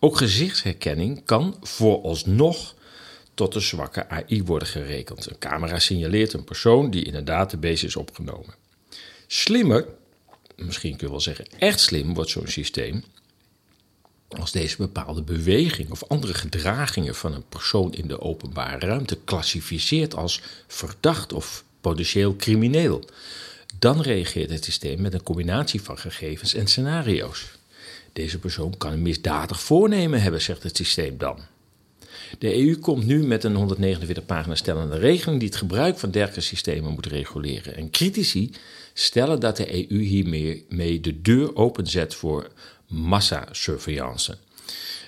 Speaker 1: Ook gezichtsherkenning kan vooralsnog tot de zwakke AI worden gerekend. Een camera signaleert een persoon die in een database is opgenomen. Slimmer, misschien kun je wel zeggen echt slim, wordt zo'n systeem als deze bepaalde beweging of andere gedragingen van een persoon in de openbare ruimte klassificeert als verdacht of potentieel crimineel. Dan reageert het systeem met een combinatie van gegevens en scenario's. Deze persoon kan een misdadig voornemen hebben, zegt het systeem dan. De EU komt nu met een 149 pagina stellende regeling die het gebruik van dergelijke systemen moet reguleren. En critici stellen dat de EU hiermee de deur openzet voor massasurveillance.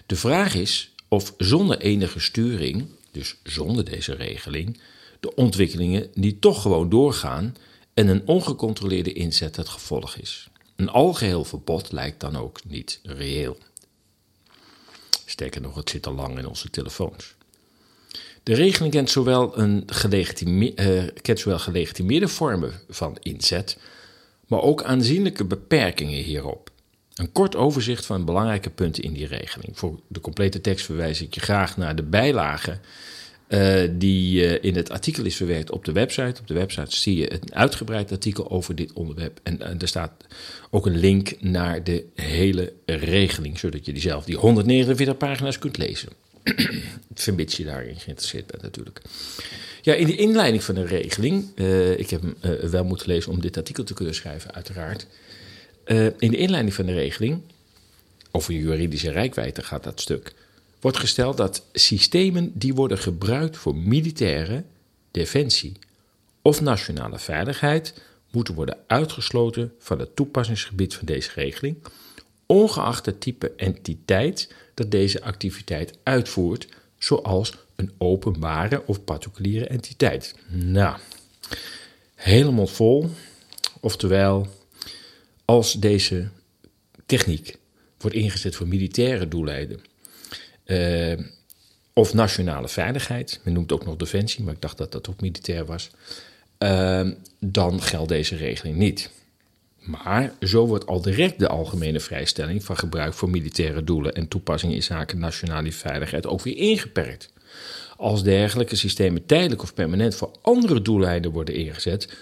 Speaker 1: De vraag is of zonder enige sturing, dus zonder deze regeling, de ontwikkelingen niet toch gewoon doorgaan en een ongecontroleerde inzet het gevolg is. Een algeheel verbod lijkt dan ook niet reëel. Sterker nog, het zit al lang in onze telefoons. De regeling kent zowel, een uh, kent zowel gelegitimeerde vormen van inzet, maar ook aanzienlijke beperkingen hierop. Een kort overzicht van belangrijke punten in die regeling. Voor de complete tekst verwijs ik je graag naar de bijlage uh, die uh, in het artikel is verwerkt op de website. Op de website zie je een uitgebreid artikel over dit onderwerp. En, en er staat ook een link naar de hele regeling, zodat je die zelf die 149 pagina's kunt lezen. <clears throat> Vermits je daarin geïnteresseerd bent natuurlijk. Ja, in de inleiding van de regeling, ik heb hem wel moeten lezen om dit artikel te kunnen schrijven, uiteraard. In de inleiding van de regeling, over juridische rijkwijde gaat dat stuk, wordt gesteld dat systemen die worden gebruikt voor militaire, defensie of nationale veiligheid moeten worden uitgesloten van het toepassingsgebied van deze regeling, ongeacht het type entiteit dat deze activiteit uitvoert, zoals een openbare of particuliere entiteit. Nou, helemaal vol. Oftewel, als deze techniek wordt ingezet voor militaire doeleinden uh, of nationale veiligheid, men noemt ook nog defensie, maar ik dacht dat dat ook militair was, uh, dan geldt deze regeling niet. Maar zo wordt al direct de algemene vrijstelling van gebruik voor militaire doelen en toepassingen in zaken nationale veiligheid ook weer ingeperkt. Als dergelijke systemen tijdelijk of permanent voor andere doeleinden worden ingezet,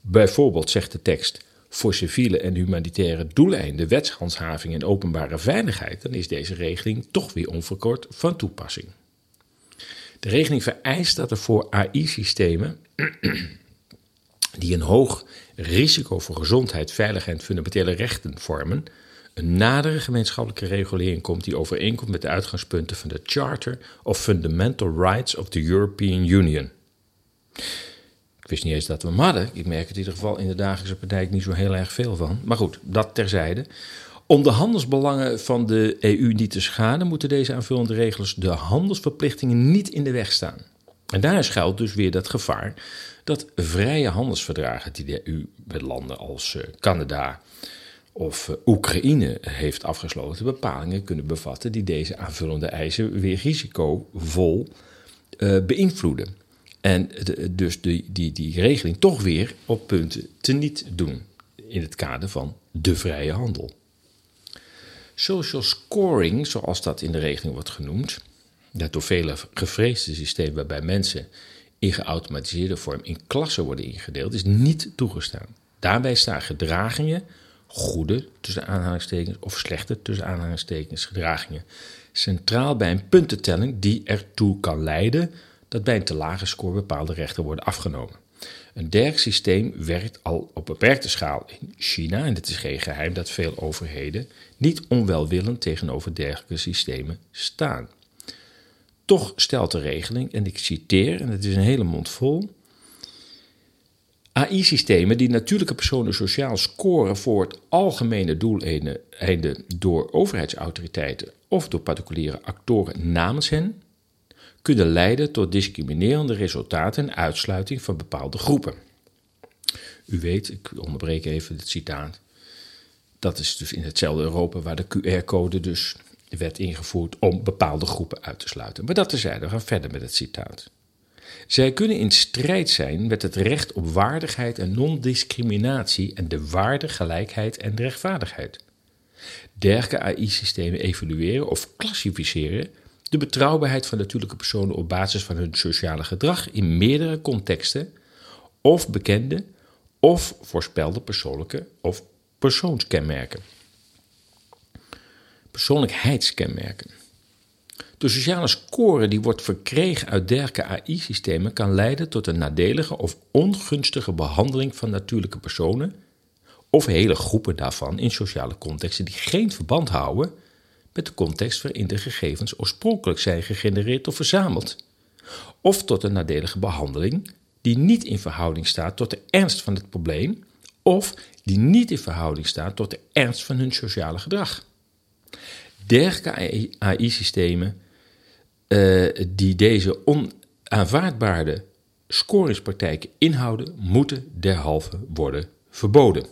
Speaker 1: bijvoorbeeld zegt de tekst voor civiele en humanitaire doeleinden, wetshandhaving en openbare veiligheid, dan is deze regeling toch weer onverkort van toepassing. De regeling vereist dat er voor AI-systemen <clears throat> die een hoog risico voor gezondheid, veiligheid en fundamentele rechten vormen, een nadere gemeenschappelijke regulering komt die overeenkomt met de uitgangspunten van de Charter of Fundamental Rights of the European Union. Wist niet eens dat we hem hadden. Ik merk het in ieder geval in de dagelijkse praktijk niet zo heel erg veel van. Maar goed, dat terzijde. Om de handelsbelangen van de EU niet te schaden, moeten deze aanvullende regels de handelsverplichtingen niet in de weg staan. En daar schuilt dus weer dat gevaar dat vrije handelsverdragen die de EU met landen als eh, Canada of eh, Oekraïne heeft afgesloten, bepalingen kunnen bevatten die deze aanvullende eisen weer risicovol uh, beïnvloeden. En dus die, die, die regeling toch weer op punten te niet doen in het kader van de vrije handel. Social scoring, zoals dat in de regeling wordt genoemd, dat door velen gevreesde systeem waarbij mensen in geautomatiseerde vorm in klassen worden ingedeeld, is niet toegestaan. Daarbij staan gedragingen, goede tussen aanhalingstekens of slechte tussen aanhalingstekens gedragingen, centraal bij een puntentelling die ertoe kan leiden dat bij een te lage score bepaalde rechten worden afgenomen. Een dergelijk systeem werkt al op beperkte schaal in China en het is geen geheim dat veel overheden niet onwelwillend tegenover dergelijke systemen staan. Toch stelt de regeling, en ik citeer, en het is een hele mond vol. AI-systemen die natuurlijke personen sociaal scoren voor het algemene doeleinde door overheidsautoriteiten of door particuliere actoren namens hen, kunnen leiden tot discriminerende resultaten en uitsluiting van bepaalde groepen. U weet, ik onderbreek even het citaat. Dat is dus in hetzelfde Europa waar de QR-code dus werd ingevoerd om bepaalde groepen uit te sluiten. Maar dat terzijde, we gaan verder met het citaat. Zij kunnen in strijd zijn met het recht op waardigheid en non-discriminatie en de waarde, gelijkheid en rechtvaardigheid. Dergelijke AI-systemen evalueren of klassificeren de betrouwbaarheid van natuurlijke personen op basis van hun sociale gedrag in meerdere contexten of bekende of voorspelde persoonlijke of persoonskenmerken persoonlijkheidskenmerken. De sociale score die wordt verkregen uit dergelijke AI-systemen kan leiden tot een nadelige of ongunstige behandeling van natuurlijke personen of hele groepen daarvan in sociale contexten die geen verband houden met de context waarin de gegevens oorspronkelijk zijn gegenereerd of verzameld, of tot een nadelige behandeling die niet in verhouding staat tot de ernst van het probleem of die niet in verhouding staat tot de ernst van hun sociale gedrag. Dergelijke AI-systemen uh, die deze onaanvaardbare scoringspraktijken inhouden, moeten derhalve worden verboden.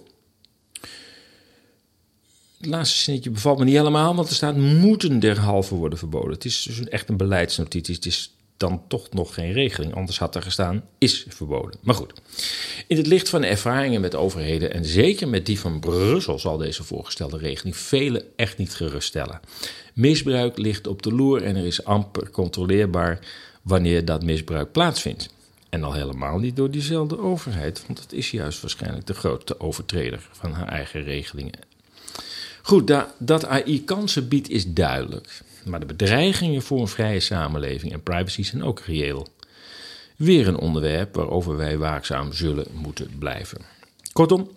Speaker 1: Het laatste zinnetje bevalt me niet helemaal, want er staat moeten derhalve worden verboden. Het is dus echt een beleidsnotitie. Het is dan toch nog geen regeling. Anders had er gestaan, is verboden. Maar goed, in het licht van de ervaringen met overheden en zeker met die van Brussel zal deze voorgestelde regeling velen echt niet geruststellen. Misbruik ligt op de loer en er is amper controleerbaar wanneer dat misbruik plaatsvindt. En al helemaal niet door diezelfde overheid, want het is juist waarschijnlijk de grootste overtreder van haar eigen regelingen. Goed, dat, AI kansen biedt is duidelijk. Maar de bedreigingen voor een vrije samenleving en privacy zijn ook reëel. Weer een onderwerp waarover wij waakzaam zullen moeten blijven. Kortom,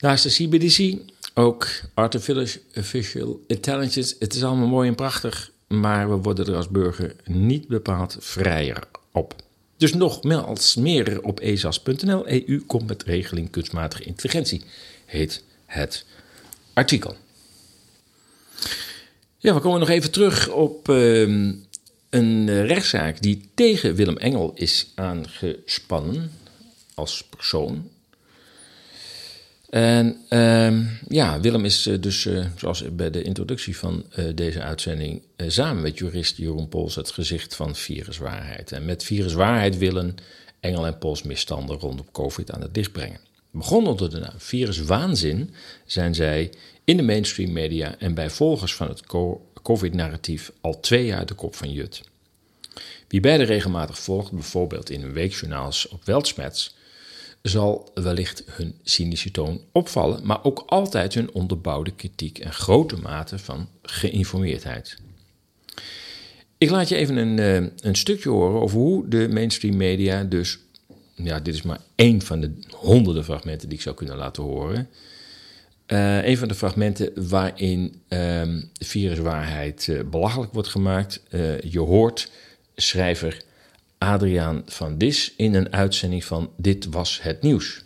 Speaker 1: naast de CBDC ook artificial intelligence. Het is allemaal mooi en prachtig, maar we worden er als burger niet bepaald vrijer op. Dus nogmaals meer op ezas.nl. EU komt met regeling kunstmatige intelligentie, heet het artikel. Ja, we komen nog even terug op ehm, een rechtszaak die tegen Willem Engel is aangespannen als persoon. En ehm, ja, Willem is eh, dus, uh, zoals bij de introductie van deze uitzending, samen met jurist Jeroen Pols het gezicht van viruswaarheid. En met viruswaarheid willen Engel en Pols misstanden rondom COVID aan het licht brengen. Begonnen onder de naam viruswaanzin zijn zij in de mainstream media en bij volgers van het COVID-narratief al twee jaar de kop van Jut. Wie beide regelmatig volgt, bijvoorbeeld in weekjournaals op Weltsmets, zal wellicht hun cynische toon opvallen, maar ook altijd hun onderbouwde kritiek en grote mate van geïnformeerdheid. Ik laat je even een, uh, een stukje horen over hoe de mainstream media dus... Ja, dit is maar één van de honderden fragmenten die ik zou kunnen laten horen. Uh, een van de fragmenten waarin uh, viruswaarheid uh, belachelijk wordt gemaakt. je hoort schrijver Adriaan van Dis in een uitzending van Dit Was Het Nieuws.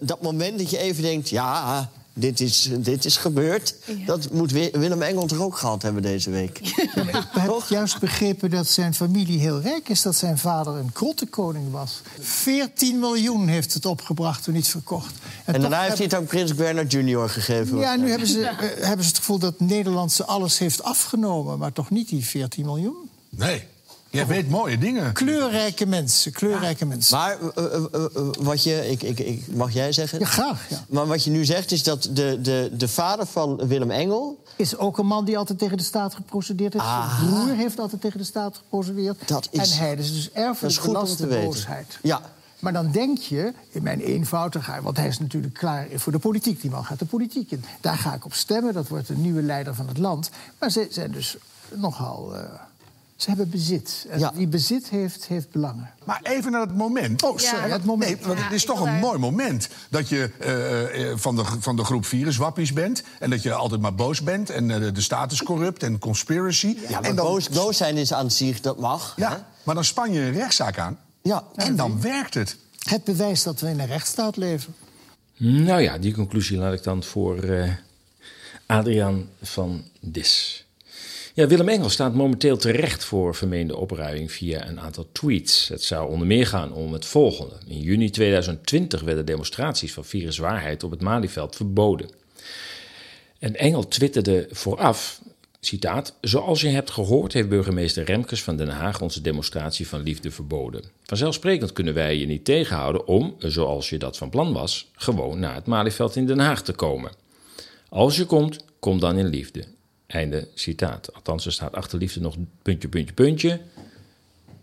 Speaker 10: Dat moment dat je even denkt, ja, dit is, dit is gebeurd. Dat moet Willem Engel toch ook gehad hebben deze week.
Speaker 11: Ja, ik heb juist begrepen dat zijn familie heel rijk is. Dat zijn vader een krottenkoning was. 14 miljoen heeft het opgebracht toen niet verkocht.
Speaker 10: En, en daarna heeft hij het aan Prins Bernard Junior gegeven.
Speaker 11: Ja, nu hebben ze, uh, hebben ze het gevoel dat Nederland ze alles heeft afgenomen. Maar toch niet die 14 miljoen?
Speaker 12: Nee. Jij weet mooie dingen.
Speaker 11: Kleurrijke mensen, kleurrijke mensen.
Speaker 10: Maar uh, uh, wat je, ik, ik, ik, mag jij zeggen?
Speaker 11: Ja, graag. Ja.
Speaker 10: Maar wat je nu zegt is dat de, de, de vader van Willem Engel...
Speaker 11: Is ook een man die altijd tegen de staat geprocedeerd heeft. Ah. Zijn broer heeft altijd tegen de staat geprocedeerd.
Speaker 10: Dat is,
Speaker 11: en hij is dus erfelijk belaste boosheid.
Speaker 10: Ja.
Speaker 11: Maar dan denk je, in mijn eenvoudigheid... want hij is natuurlijk klaar voor de politiek. Die man gaat de politiek in. Daar ga ik op stemmen, dat wordt de nieuwe leider van het land. Maar ze zijn dus nogal... Ze hebben bezit. En ja. die bezit heeft, heeft belangen.
Speaker 12: Maar even naar het moment.
Speaker 11: Oh, sorry, ja. het moment.
Speaker 12: Nee, want het is toch een mooi moment dat je uh, van, de, van de groep viruswappies bent... en dat je altijd maar boos bent en uh, de staat is corrupt en conspiracy.
Speaker 10: Ja, en dan... boos, boos zijn is aan zich, dat mag.
Speaker 12: Ja,
Speaker 10: hè?
Speaker 12: maar dan span je een rechtszaak aan
Speaker 10: ja.
Speaker 12: en dan werkt het.
Speaker 11: Het bewijs dat we in een rechtsstaat leven.
Speaker 1: Nou ja, die conclusie laat ik dan voor uh, Adriaan van Dis. Ja, Willem Engel staat momenteel terecht voor vermeende opruiming via een aantal tweets. Het zou onder meer gaan om het volgende. In juni 2020 werden demonstraties van viruswaarheid op het Malieveld verboden. En Engel twitterde vooraf, citaat... Zoals je hebt gehoord heeft burgemeester Remkes van Den Haag onze demonstratie van liefde verboden. Vanzelfsprekend kunnen wij je niet tegenhouden om, zoals je dat van plan was... gewoon naar het Malieveld in Den Haag te komen. Als je komt, kom dan in liefde. Einde citaat. Althans, er staat achter liefde nog puntje, puntje, puntje.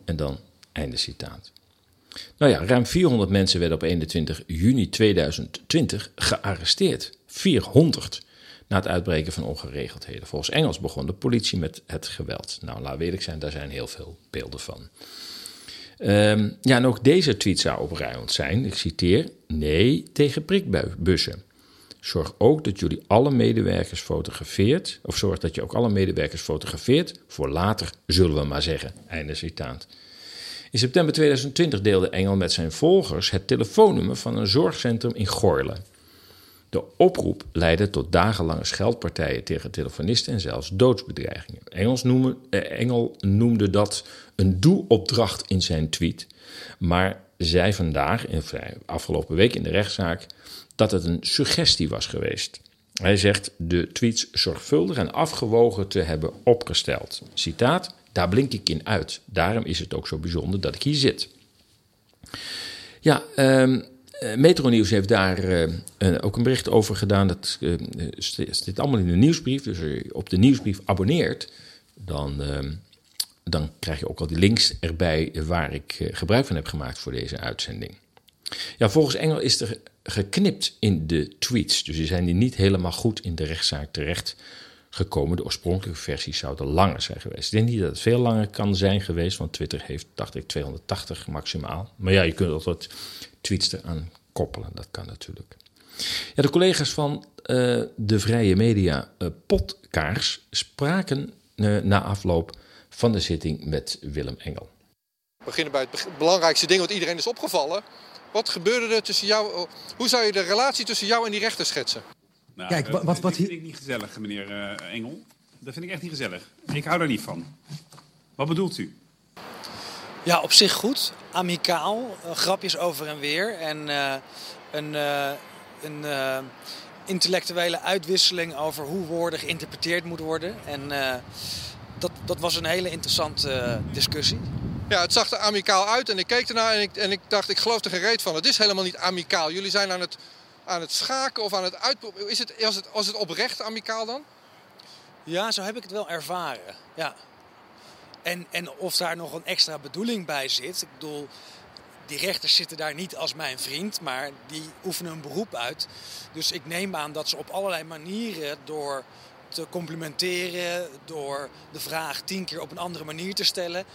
Speaker 1: En dan einde citaat. Nou ja, ruim 400 mensen werden op 21 juni 2020 gearresteerd. 400 na het uitbreken van ongeregeldheden. Volgens Engels begon de politie met het geweld. Nou, laat eerlijk zijn, daar zijn heel veel beelden van. Um, ja, en ook deze tweet zou opruimend zijn. Ik citeer: nee tegen prikbussen. Zorg ook dat jullie alle medewerkers fotografeert. Of zorg dat je ook alle medewerkers fotografeert. Voor later, zullen we maar zeggen. Einde citaat. In september 2020 deelde Engel met zijn volgers het telefoonnummer van een zorgcentrum in Gorle. De oproep leidde tot dagenlange scheldpartijen tegen telefonisten en zelfs doodsbedreigingen. Eh, Engel noemde dat een doe-opdracht in zijn tweet, maar zei vandaag, in, afgelopen week in de rechtszaak, dat het een suggestie was geweest. Hij zegt de tweets zorgvuldig en afgewogen te hebben opgesteld. Citaat, daar blink ik in uit. Daarom is het ook zo bijzonder dat ik hier zit. Ja, um, Metro heeft daar uh, ook een bericht over gedaan. Dat uh, zit allemaal in de nieuwsbrief. Dus als je op de nieuwsbrief abonneert, dan, uh, dan krijg je ook al die links erbij waar ik gebruik van heb gemaakt voor deze uitzending. Ja, volgens Engel is er geknipt in de tweets. Dus die zijn die niet helemaal goed in de rechtszaak terecht gekomen. De oorspronkelijke versies zouden langer zijn geweest. Ik denk niet dat het veel langer kan zijn geweest, want Twitter heeft, dacht ik, 280 maximaal. Maar ja, je kunt altijd tweets eraan koppelen, dat kan natuurlijk. Ja, de collega's van uh, de Vrije Media uh, Podkaars spraken uh, na afloop van de zitting met Willem Engel.
Speaker 13: We beginnen bij het belangrijkste ding wat iedereen is opgevallen. Wat gebeurde er tussen jou? Hoe zou je de relatie tussen jou en die rechter schetsen?
Speaker 14: Nou, Kijk, wat, wat, dat vind ik niet gezellig, meneer uh, Engel. Dat vind ik echt niet gezellig. Ik hou daar niet van. Wat bedoelt u?
Speaker 15: Ja, op zich goed. Amicaal. Uh, grapjes over en weer. En uh, een, een intellectuele uitwisseling over hoe woorden geïnterpreteerd moeten worden. En dat, dat was een hele interessante discussie.
Speaker 13: Ja, het zag er amicaal uit en ik keek ernaar en ik, en ik dacht, ik geloof er geen reet van. Het is helemaal niet amicaal. Jullie zijn aan het, aan het schaken of aan het uitproberen. Is het, was, het, was het oprecht amicaal dan?
Speaker 15: Ja, zo heb ik het wel ervaren. Ja. En, en of daar nog een extra bedoeling bij zit. Ik bedoel, die rechters zitten daar niet als mijn vriend, maar die oefenen een beroep uit. Dus ik neem aan dat ze op allerlei manieren door
Speaker 3: te complimenteren, door de vraag tien keer op een andere manier te stellen.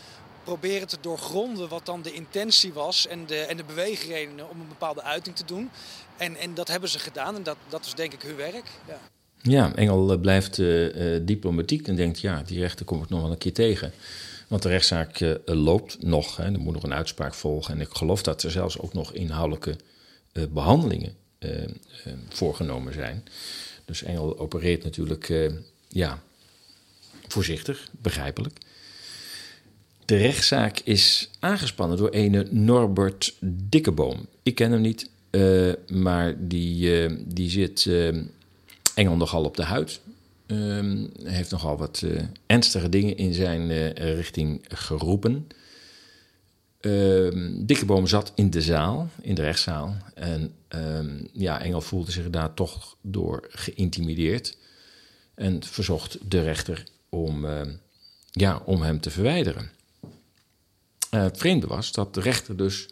Speaker 3: Proberen te doorgronden wat dan de intentie was en de, en de beweegredenen om een bepaalde uiting te doen. En, en dat hebben ze gedaan en dat, dat is denk ik hun werk. Ja.
Speaker 1: Ja, Engel blijft uh, diplomatiek en denkt, ja, die rechter kom ik nog wel een keer tegen. Want de rechtszaak loopt nog, hè, er moet nog een uitspraak volgen. En ik geloof dat er zelfs ook nog inhoudelijke behandelingen voorgenomen zijn. Dus Engel opereert natuurlijk, ja, voorzichtig, begrijpelijk. De rechtszaak is aangespannen door ene Norbert Dikkeboom. Ik ken hem niet, maar die, die zit Engel nogal op de huid. Um, heeft nogal wat ernstige dingen in zijn richting geroepen. Um, Dikkeboom zat in de zaal, in de rechtszaal. En um, ja, Engel voelde zich daar toch door geïntimideerd. En verzocht de rechter om, ja, om hem te verwijderen. Het vreemde was dat de rechter dus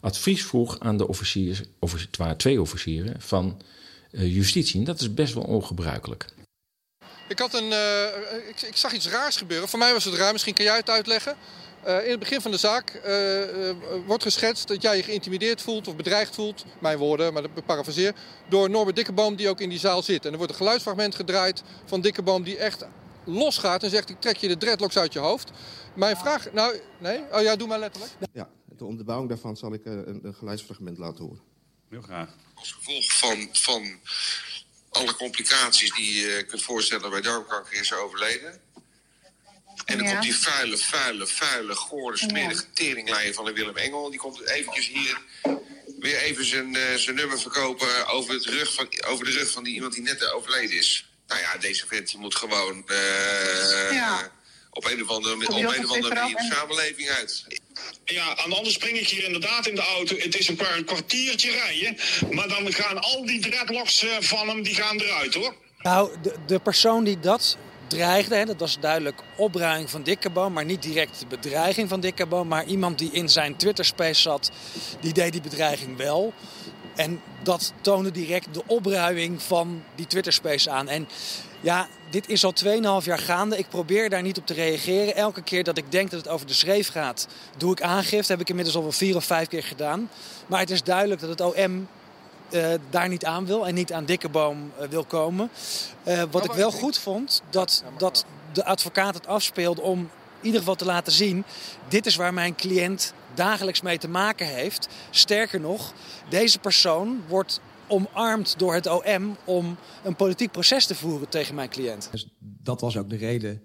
Speaker 1: advies vroeg aan de officiers, officier, het waren twee officieren van eh, justitie. En dat is best wel ongebruikelijk.
Speaker 13: Ik, had een, uh, ik, ik, zag iets raars gebeuren. Voor mij was het raar, misschien kan jij het uitleggen. In het begin van de zaak wordt geschetst dat jij je geïntimideerd voelt of bedreigd voelt, mijn woorden, maar dat parafraseer, door Norbert Dikkeboom die ook in die zaal zit. En er wordt een geluidsfragment gedraaid van Dikkeboom die echt losgaat en zegt ik trek je de dreadlocks uit je hoofd. Mijn vraag, nou nee, oh ja, doe maar letterlijk.
Speaker 16: Ja, de onderbouwing daarvan zal ik een, een geluidsfragment laten horen.
Speaker 14: Heel graag.
Speaker 17: Als gevolg van, van alle complicaties die je kunt voorstellen bij darmkanker is overleden. En dan
Speaker 18: Ja.
Speaker 17: komt die vuile, vuile, vuile, gore, smerige teringlijn van de Willem Engel. Die komt eventjes hier weer even zijn, eh, zijn nummer verkopen over, het rug van, over de rug van die, iemand die net overleden is. Nou ja, deze vent moet gewoon eh,
Speaker 18: Ja.
Speaker 17: op een of andere, op een of manier de
Speaker 18: eraf en-
Speaker 17: samenleving uit.
Speaker 19: Ja, en anders spring ik hier inderdaad in de auto. Het is een, paar, een kwartiertje rijden. Maar dan gaan al die dreadlocks eh, van hem, die gaan eruit hoor.
Speaker 3: Nou, de, de persoon die dat dreigde, hè, dat was duidelijk opruiming van Dikkeboom, maar niet direct de bedreiging van Dikkeboom, maar iemand die in zijn Twitter-space zat, die deed die bedreiging wel. En dat toonde direct de opruiming van die Twitter-space aan. En ja, dit is al 2,5 jaar gaande. Ik probeer daar niet op te reageren. Elke keer dat ik denk dat het over de schreef gaat, doe ik aangifte. Heb ik inmiddels al wel vier of vijf keer gedaan. Maar het is duidelijk dat het OM eh, daar niet aan wil en niet aan Dikkeboom eh, wil komen. Eh, wat ik wel goed vond, dat, dat de advocaat het afspeelde om in ieder geval te laten zien... dit is waar mijn cliënt dagelijks mee te maken heeft. Sterker nog, deze persoon wordt omarmd door het OM om een politiek proces te voeren tegen mijn cliënt.
Speaker 20: Dus dat was ook de reden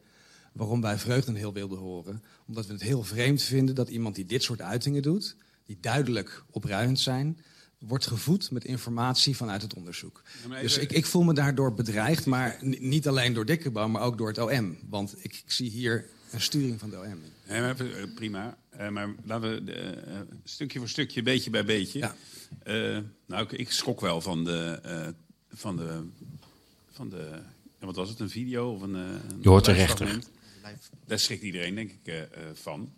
Speaker 20: waarom wij Vreugden heel wilden horen. Omdat we het heel vreemd vinden dat iemand die dit soort uitingen doet, die duidelijk opruimend zijn, wordt gevoed met informatie vanuit het onderzoek. Dus ik, ik voel me daardoor bedreigd, maar ni- niet alleen door Dikkeboom, maar ook door het OM. Want ik, ik zie hier een sturing van de OM.
Speaker 14: Nee, maar even, eh, prima. Eh, maar laten we eh, stukje voor stukje, beetje bij beetje. Eh, nou, ik, ik schrok wel van de. eh, van de, van de ja, wat was het? Een video of een. een
Speaker 1: Je hoort de
Speaker 14: live-fragment? Daar schrikt iedereen, denk ik, van.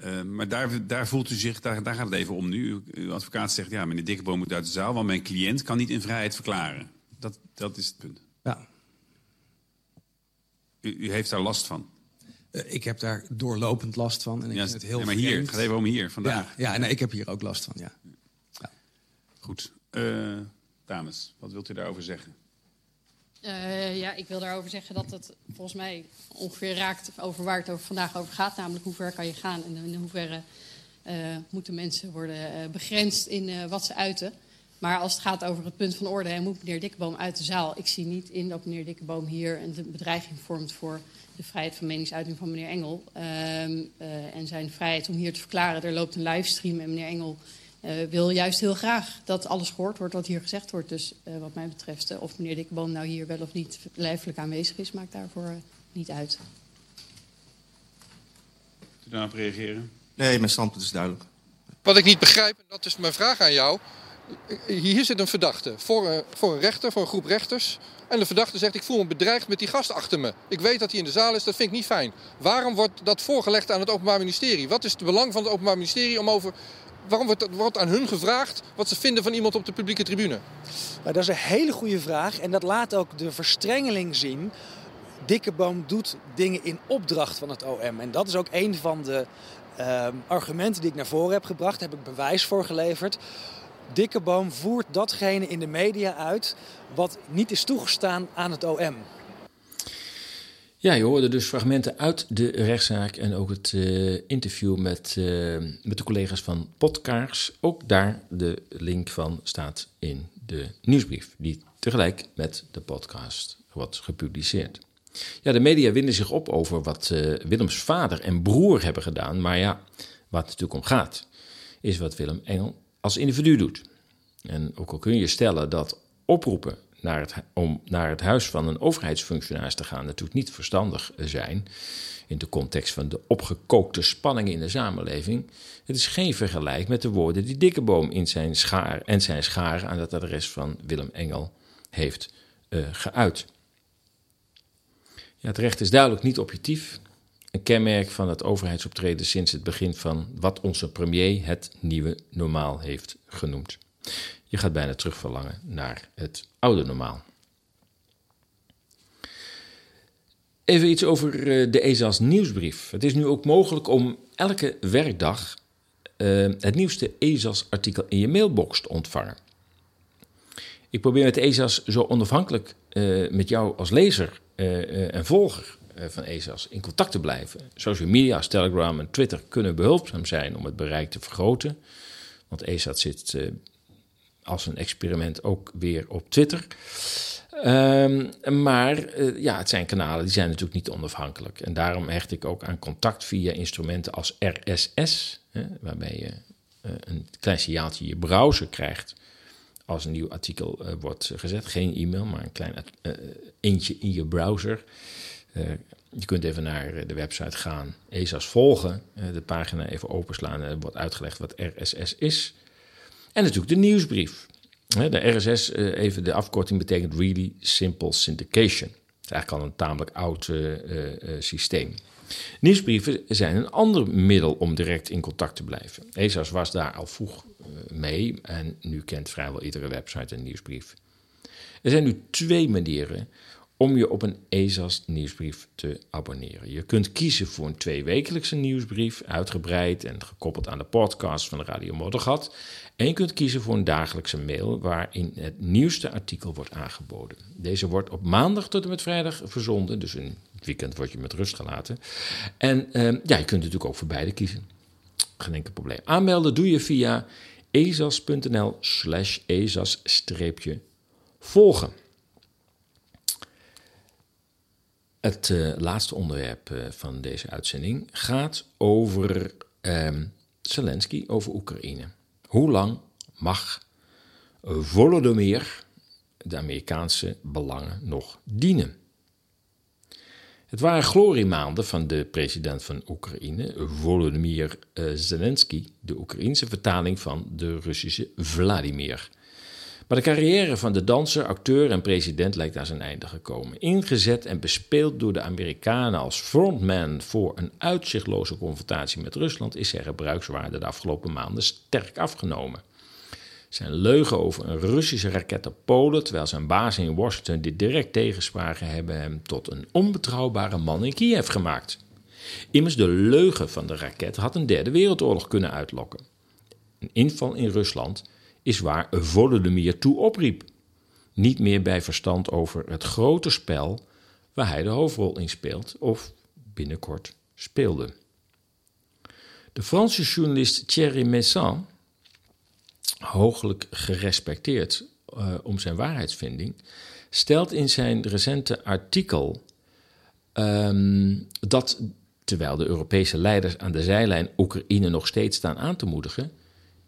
Speaker 14: Eh, maar daar, daar voelt u zich, daar, daar gaat het even om nu. Uw, uw advocaat zegt, ja, meneer Dikkeboom moet uit de zaal... want mijn cliënt kan niet in vrijheid verklaren. Dat, dat is het punt.
Speaker 20: Ja.
Speaker 14: U, u heeft daar last van.
Speaker 20: Eh, ik heb daar doorlopend last van. En ik
Speaker 14: Ja,
Speaker 20: vind het heel
Speaker 14: ja, maar hier, het gaat even om hier, vandaag.
Speaker 20: Ja, ja nee, ik heb hier ook last van, ja.
Speaker 14: Goed. Eh, dames, wat wilt u daarover zeggen?
Speaker 18: Eh, ja, ik wil daarover zeggen dat het volgens mij ongeveer raakt over waar het over vandaag over gaat. Namelijk hoe ver kan je gaan en in hoeverre eh, moeten mensen worden eh, begrensd in eh, wat ze uiten. Maar als het gaat over het punt van orde en moet meneer Dikkeboom uit de zaal. Ik zie niet in dat meneer Dikkeboom hier een bedreiging vormt voor de vrijheid van meningsuiting van meneer Engel. Ehm, eh, en zijn vrijheid om hier te verklaren. Er loopt een livestream en meneer Engel eh, wil juist heel graag dat alles gehoord wordt wat hier gezegd wordt. Dus eh, wat mij betreft, of meneer Dikkeboom nou hier wel of niet lijfelijk aanwezig is, maakt daarvoor niet uit.
Speaker 14: U daarop reageren?
Speaker 16: Nee, mijn standpunt is duidelijk.
Speaker 13: Wat ik niet begrijp, en dat is mijn vraag aan jou. Hier zit een verdachte voor een, voor een rechter, voor een groep rechters. En de verdachte zegt, ik voel me bedreigd met die gast achter me. Ik weet dat hij in de zaal is, dat vind ik niet fijn. Waarom wordt dat voorgelegd aan het Openbaar Ministerie? Wat is het belang van het Openbaar Ministerie om over waarom wordt, aan hun gevraagd wat ze vinden van iemand op de publieke tribune?
Speaker 3: Nou, dat is een hele goede vraag. En dat laat ook de verstrengeling zien. Dikkeboom doet dingen in opdracht van het OM. En dat is ook een van de ehm, argumenten die ik naar voren heb gebracht. Daar heb ik bewijs voor geleverd. Dikkeboom voert datgene in de media uit wat niet is toegestaan aan het OM.
Speaker 1: Ja, je hoorde dus fragmenten uit de rechtszaak en ook het uh, interview met, uh, met de collega's van Podkaars. Ook daar de link van staat in de nieuwsbrief, die tegelijk met de podcast wordt gepubliceerd. Ja, de media winden zich op over wat uh, Willems vader en broer hebben gedaan. Maar ja, wat het natuurlijk om gaat, is wat Willem Engel als individu doet. En ook al kun je stellen dat oproepen naar het, om naar het huis van een overheidsfunctionaris te gaan natuurlijk niet verstandig zijn. In de context van de opgekookte spanningen in de samenleving. Het is geen vergelijk met de woorden die Dikkeboom in zijn schaar en zijn schaar aan het adres van Willem Engel heeft uh, geuit. Ja, het recht is duidelijk niet objectief. Een kenmerk van het overheidsoptreden sinds het begin van wat onze premier het nieuwe normaal heeft genoemd. Je gaat bijna terugverlangen naar het oude normaal. Even iets over eh, de ESA's nieuwsbrief. Het is nu ook mogelijk om elke werkdag uh, het nieuwste ESA's-artikel in je mailbox te ontvangen. Ik probeer met ESA's zo onafhankelijk uh, met jou als lezer en volger van ESA's in contact te blijven. Social media Telegram en Twitter kunnen behulpzaam zijn om het bereik te vergroten. Want ESA zit als een experiment ook weer op Twitter. Um, maar uh, ja, het zijn kanalen die zijn natuurlijk niet onafhankelijk. En daarom hecht ik ook aan contact via instrumenten als RSS, hè, waarbij je een klein signaaltje in je browser krijgt als een nieuw artikel wordt gezet. Geen e-mail, maar een klein eentje in je browser. Je kunt even naar de website gaan, ESA's volgen, de pagina even openslaan en wordt uitgelegd wat RSS is. En natuurlijk de nieuwsbrief. De RSS, eh, even de afkorting, betekent Really Simple Syndication. Het is eigenlijk al een tamelijk oud systeem. Nieuwsbrieven zijn een ander middel om direct in contact te blijven. ESAS was daar al vroeg mee en nu kent vrijwel iedere website een nieuwsbrief. Er zijn nu twee manieren om je op een ESAS nieuwsbrief te abonneren. Je kunt kiezen voor een tweewekelijkse nieuwsbrief, uitgebreid en gekoppeld aan de podcast van de Radio Moddergat. En je kunt kiezen voor een dagelijkse mail waarin het nieuwste artikel wordt aangeboden. Deze wordt op maandag tot en met vrijdag verzonden, dus een weekend word je met rust gelaten. En eh, ja, je kunt natuurlijk ook voor beide kiezen. Geen enkel probleem. Aanmelden doe je via ezas.nl slash ezas-volgen. Het uh, laatste onderwerp uh, van deze uitzending gaat over uh, Zelensky, over Oekraïne. Hoe lang mag Volodymyr de Amerikaanse belangen nog dienen? Het waren gloriemaanden van de president van Oekraïne, Volodymyr Zelensky, de Oekraïense vertaling van de Russische Vladimir. Maar de carrière van de danser, acteur en president lijkt aan zijn einde gekomen. Ingezet en bespeeld door de Amerikanen als frontman voor een uitzichtloze confrontatie met Rusland, is zijn gebruikswaarde de afgelopen maanden sterk afgenomen. Zijn leugen over een Russische raket op Polen, terwijl zijn baas in Washington dit direct tegenspraken, hebben hem tot een onbetrouwbare man in Kiev gemaakt. Immers de leugen van de raket had een derde wereldoorlog kunnen uitlokken. Een inval in Rusland is waar Volodymyr toe opriep. Niet meer bij verstand over het grote spel waar hij de hoofdrol in speelt of binnenkort speelde. De Franse journalist Thierry Messin, hooglijk gerespecteerd uh, om zijn waarheidsvinding, stelt in zijn recente artikel um, dat terwijl de Europese leiders aan de zijlijn Oekraïne nog steeds staan aan te moedigen,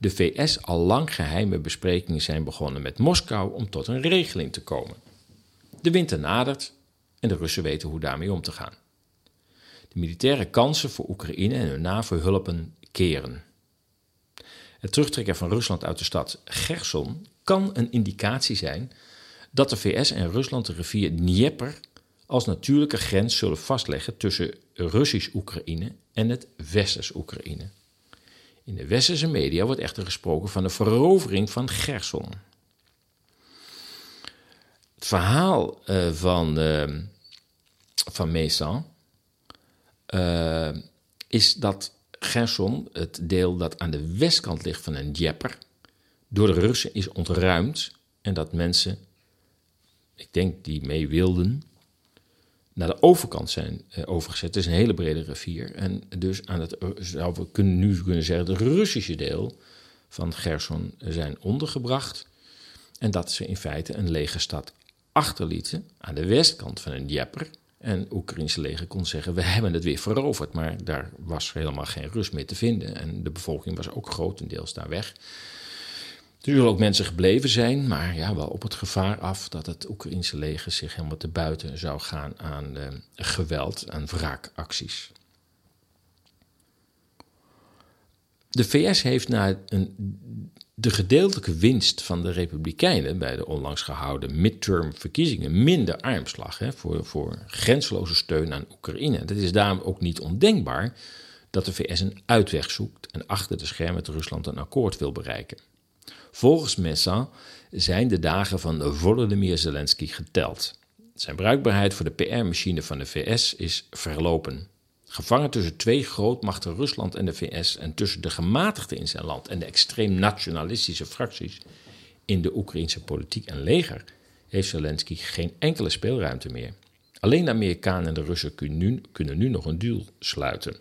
Speaker 1: de VS al lang geheime besprekingen zijn begonnen met Moskou om tot een regeling te komen. De winter nadert en de Russen weten hoe daarmee om te gaan. De militaire kansen voor Oekraïne en hun NAVO-hulpen keren. Het terugtrekken van Rusland uit de stad Gerson kan een indicatie zijn dat de VS en Rusland de rivier Dnieper als natuurlijke grens zullen vastleggen tussen Russisch Oekraïne en het Westers Oekraïne. In de westerse media wordt echter gesproken van de verovering van Gerson. Het verhaal uh, van, uh, van uh, is dat Gerson, het deel dat aan de westkant ligt van een Djepper, door de Russen is ontruimd en dat mensen, ik denk die mee wilden, naar de overkant zijn uh, overgezet. Het is een hele brede rivier. En dus aan het, zou we kunnen, nu kunnen zeggen, het Russische deel van Gerson zijn ondergebracht. En dat ze in feite een lege stad achterlieten aan de westkant van een Djepper. En het Oekraïnse leger kon zeggen, we hebben het weer veroverd. Maar daar was helemaal geen rust meer te vinden. En de bevolking was ook grotendeels daar weg. Zullen ook mensen gebleven zijn, maar ja, wel op het gevaar af dat het Oekraïnse leger zich helemaal te buiten zou gaan aan uh, geweld, aan wraakacties. De VS heeft na een, de gedeeltelijke winst van de Republikeinen bij de onlangs gehouden midterm verkiezingen minder armslag hè, voor, voor grensloze steun aan Oekraïne. Dat is daarom ook niet ondenkbaar dat de VS een uitweg zoekt en achter de schermen met Rusland een akkoord wil bereiken. Volgens Messa zijn de dagen van Volodymyr Zelensky geteld. Zijn bruikbaarheid voor de PR-machine van de VS is verlopen. Gevangen tussen twee grootmachten Rusland en de VS en tussen de gematigden in zijn land en de extreem nationalistische fracties in de Oekraïnse politiek en leger, heeft Zelensky geen enkele speelruimte meer. Alleen de Amerikanen en de Russen kunnen nu, kunnen nu nog een deal sluiten.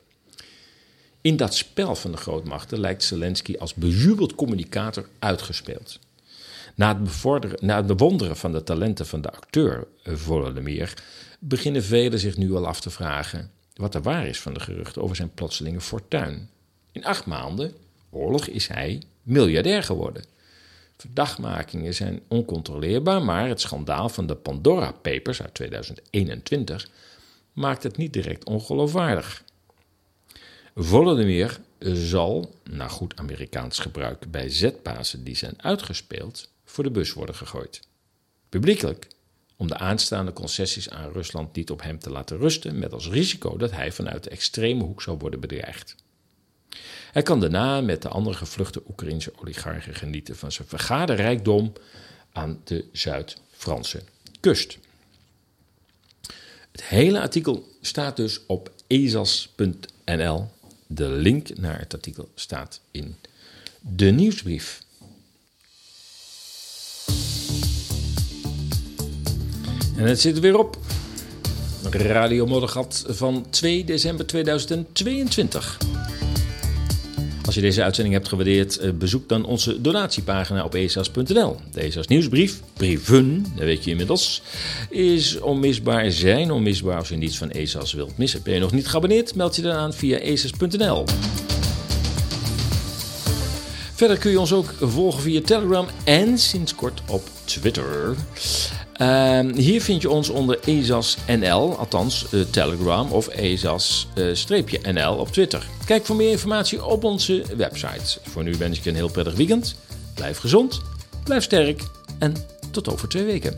Speaker 1: In dat spel van de grootmachten lijkt Zelensky als bejubeld communicator uitgespeeld. Na het, na bewonderen van de talenten van de acteur Volodymyr beginnen velen zich nu al af te vragen wat er waar is van de geruchten over zijn plotselinge fortuin. In acht maanden oorlog is hij miljardair geworden. Verdachtmakingen zijn oncontroleerbaar, maar het schandaal van de Pandora Papers uit 2021 maakt het niet direct ongeloofwaardig. Volodymyr zal, naar goed Amerikaans gebruik, bij zetbazen die zijn uitgespeeld, voor de bus worden gegooid. Publiekelijk, om de aanstaande concessies aan Rusland niet op hem te laten rusten, met als risico dat hij vanuit de extreme hoek zal worden bedreigd. Hij kan daarna met de andere gevluchte Oekraïnse oligarchen genieten van zijn vergade rijkdom aan de Zuid-Franse kust. Het hele artikel staat dus op ezas.nl de link naar het artikel staat in de nieuwsbrief. En het zit er weer op. Radio Moddergat van 2 december 2022. Als je deze uitzending hebt gewaardeerd, eh, bezoek dan onze donatiepagina op esas.nl. De nieuwsbrief, brieven, dat weet je inmiddels, is onmisbaar, zijn onmisbaar als je niets van ESA's wilt missen. Ben je nog niet geabonneerd, meld je dan aan via esas.nl. Verder kun je ons ook volgen via Telegram en sinds kort op Twitter. Uh, hier vind je ons onder ESAS.nl, althans uh, Telegram of ESAS-NL uh, op Twitter. Kijk voor meer informatie op onze website. Voor nu wens ik je een heel prettig weekend. Blijf gezond, blijf sterk en tot over twee weken.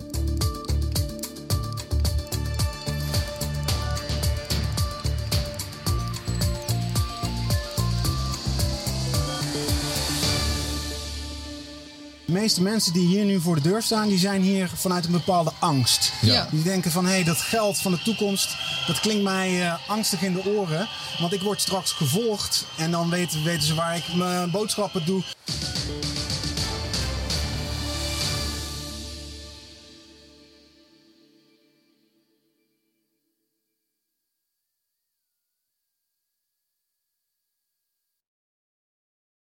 Speaker 6: Meeste mensen die hier nu voor de deur staan, die zijn hier vanuit een bepaalde angst.
Speaker 10: Ja.
Speaker 6: Die denken van, hé, hey, dat geld van de toekomst, dat klinkt mij uh, angstig in de oren. Want ik word straks gevolgd en dan weten, weten ze waar ik mijn boodschappen doe.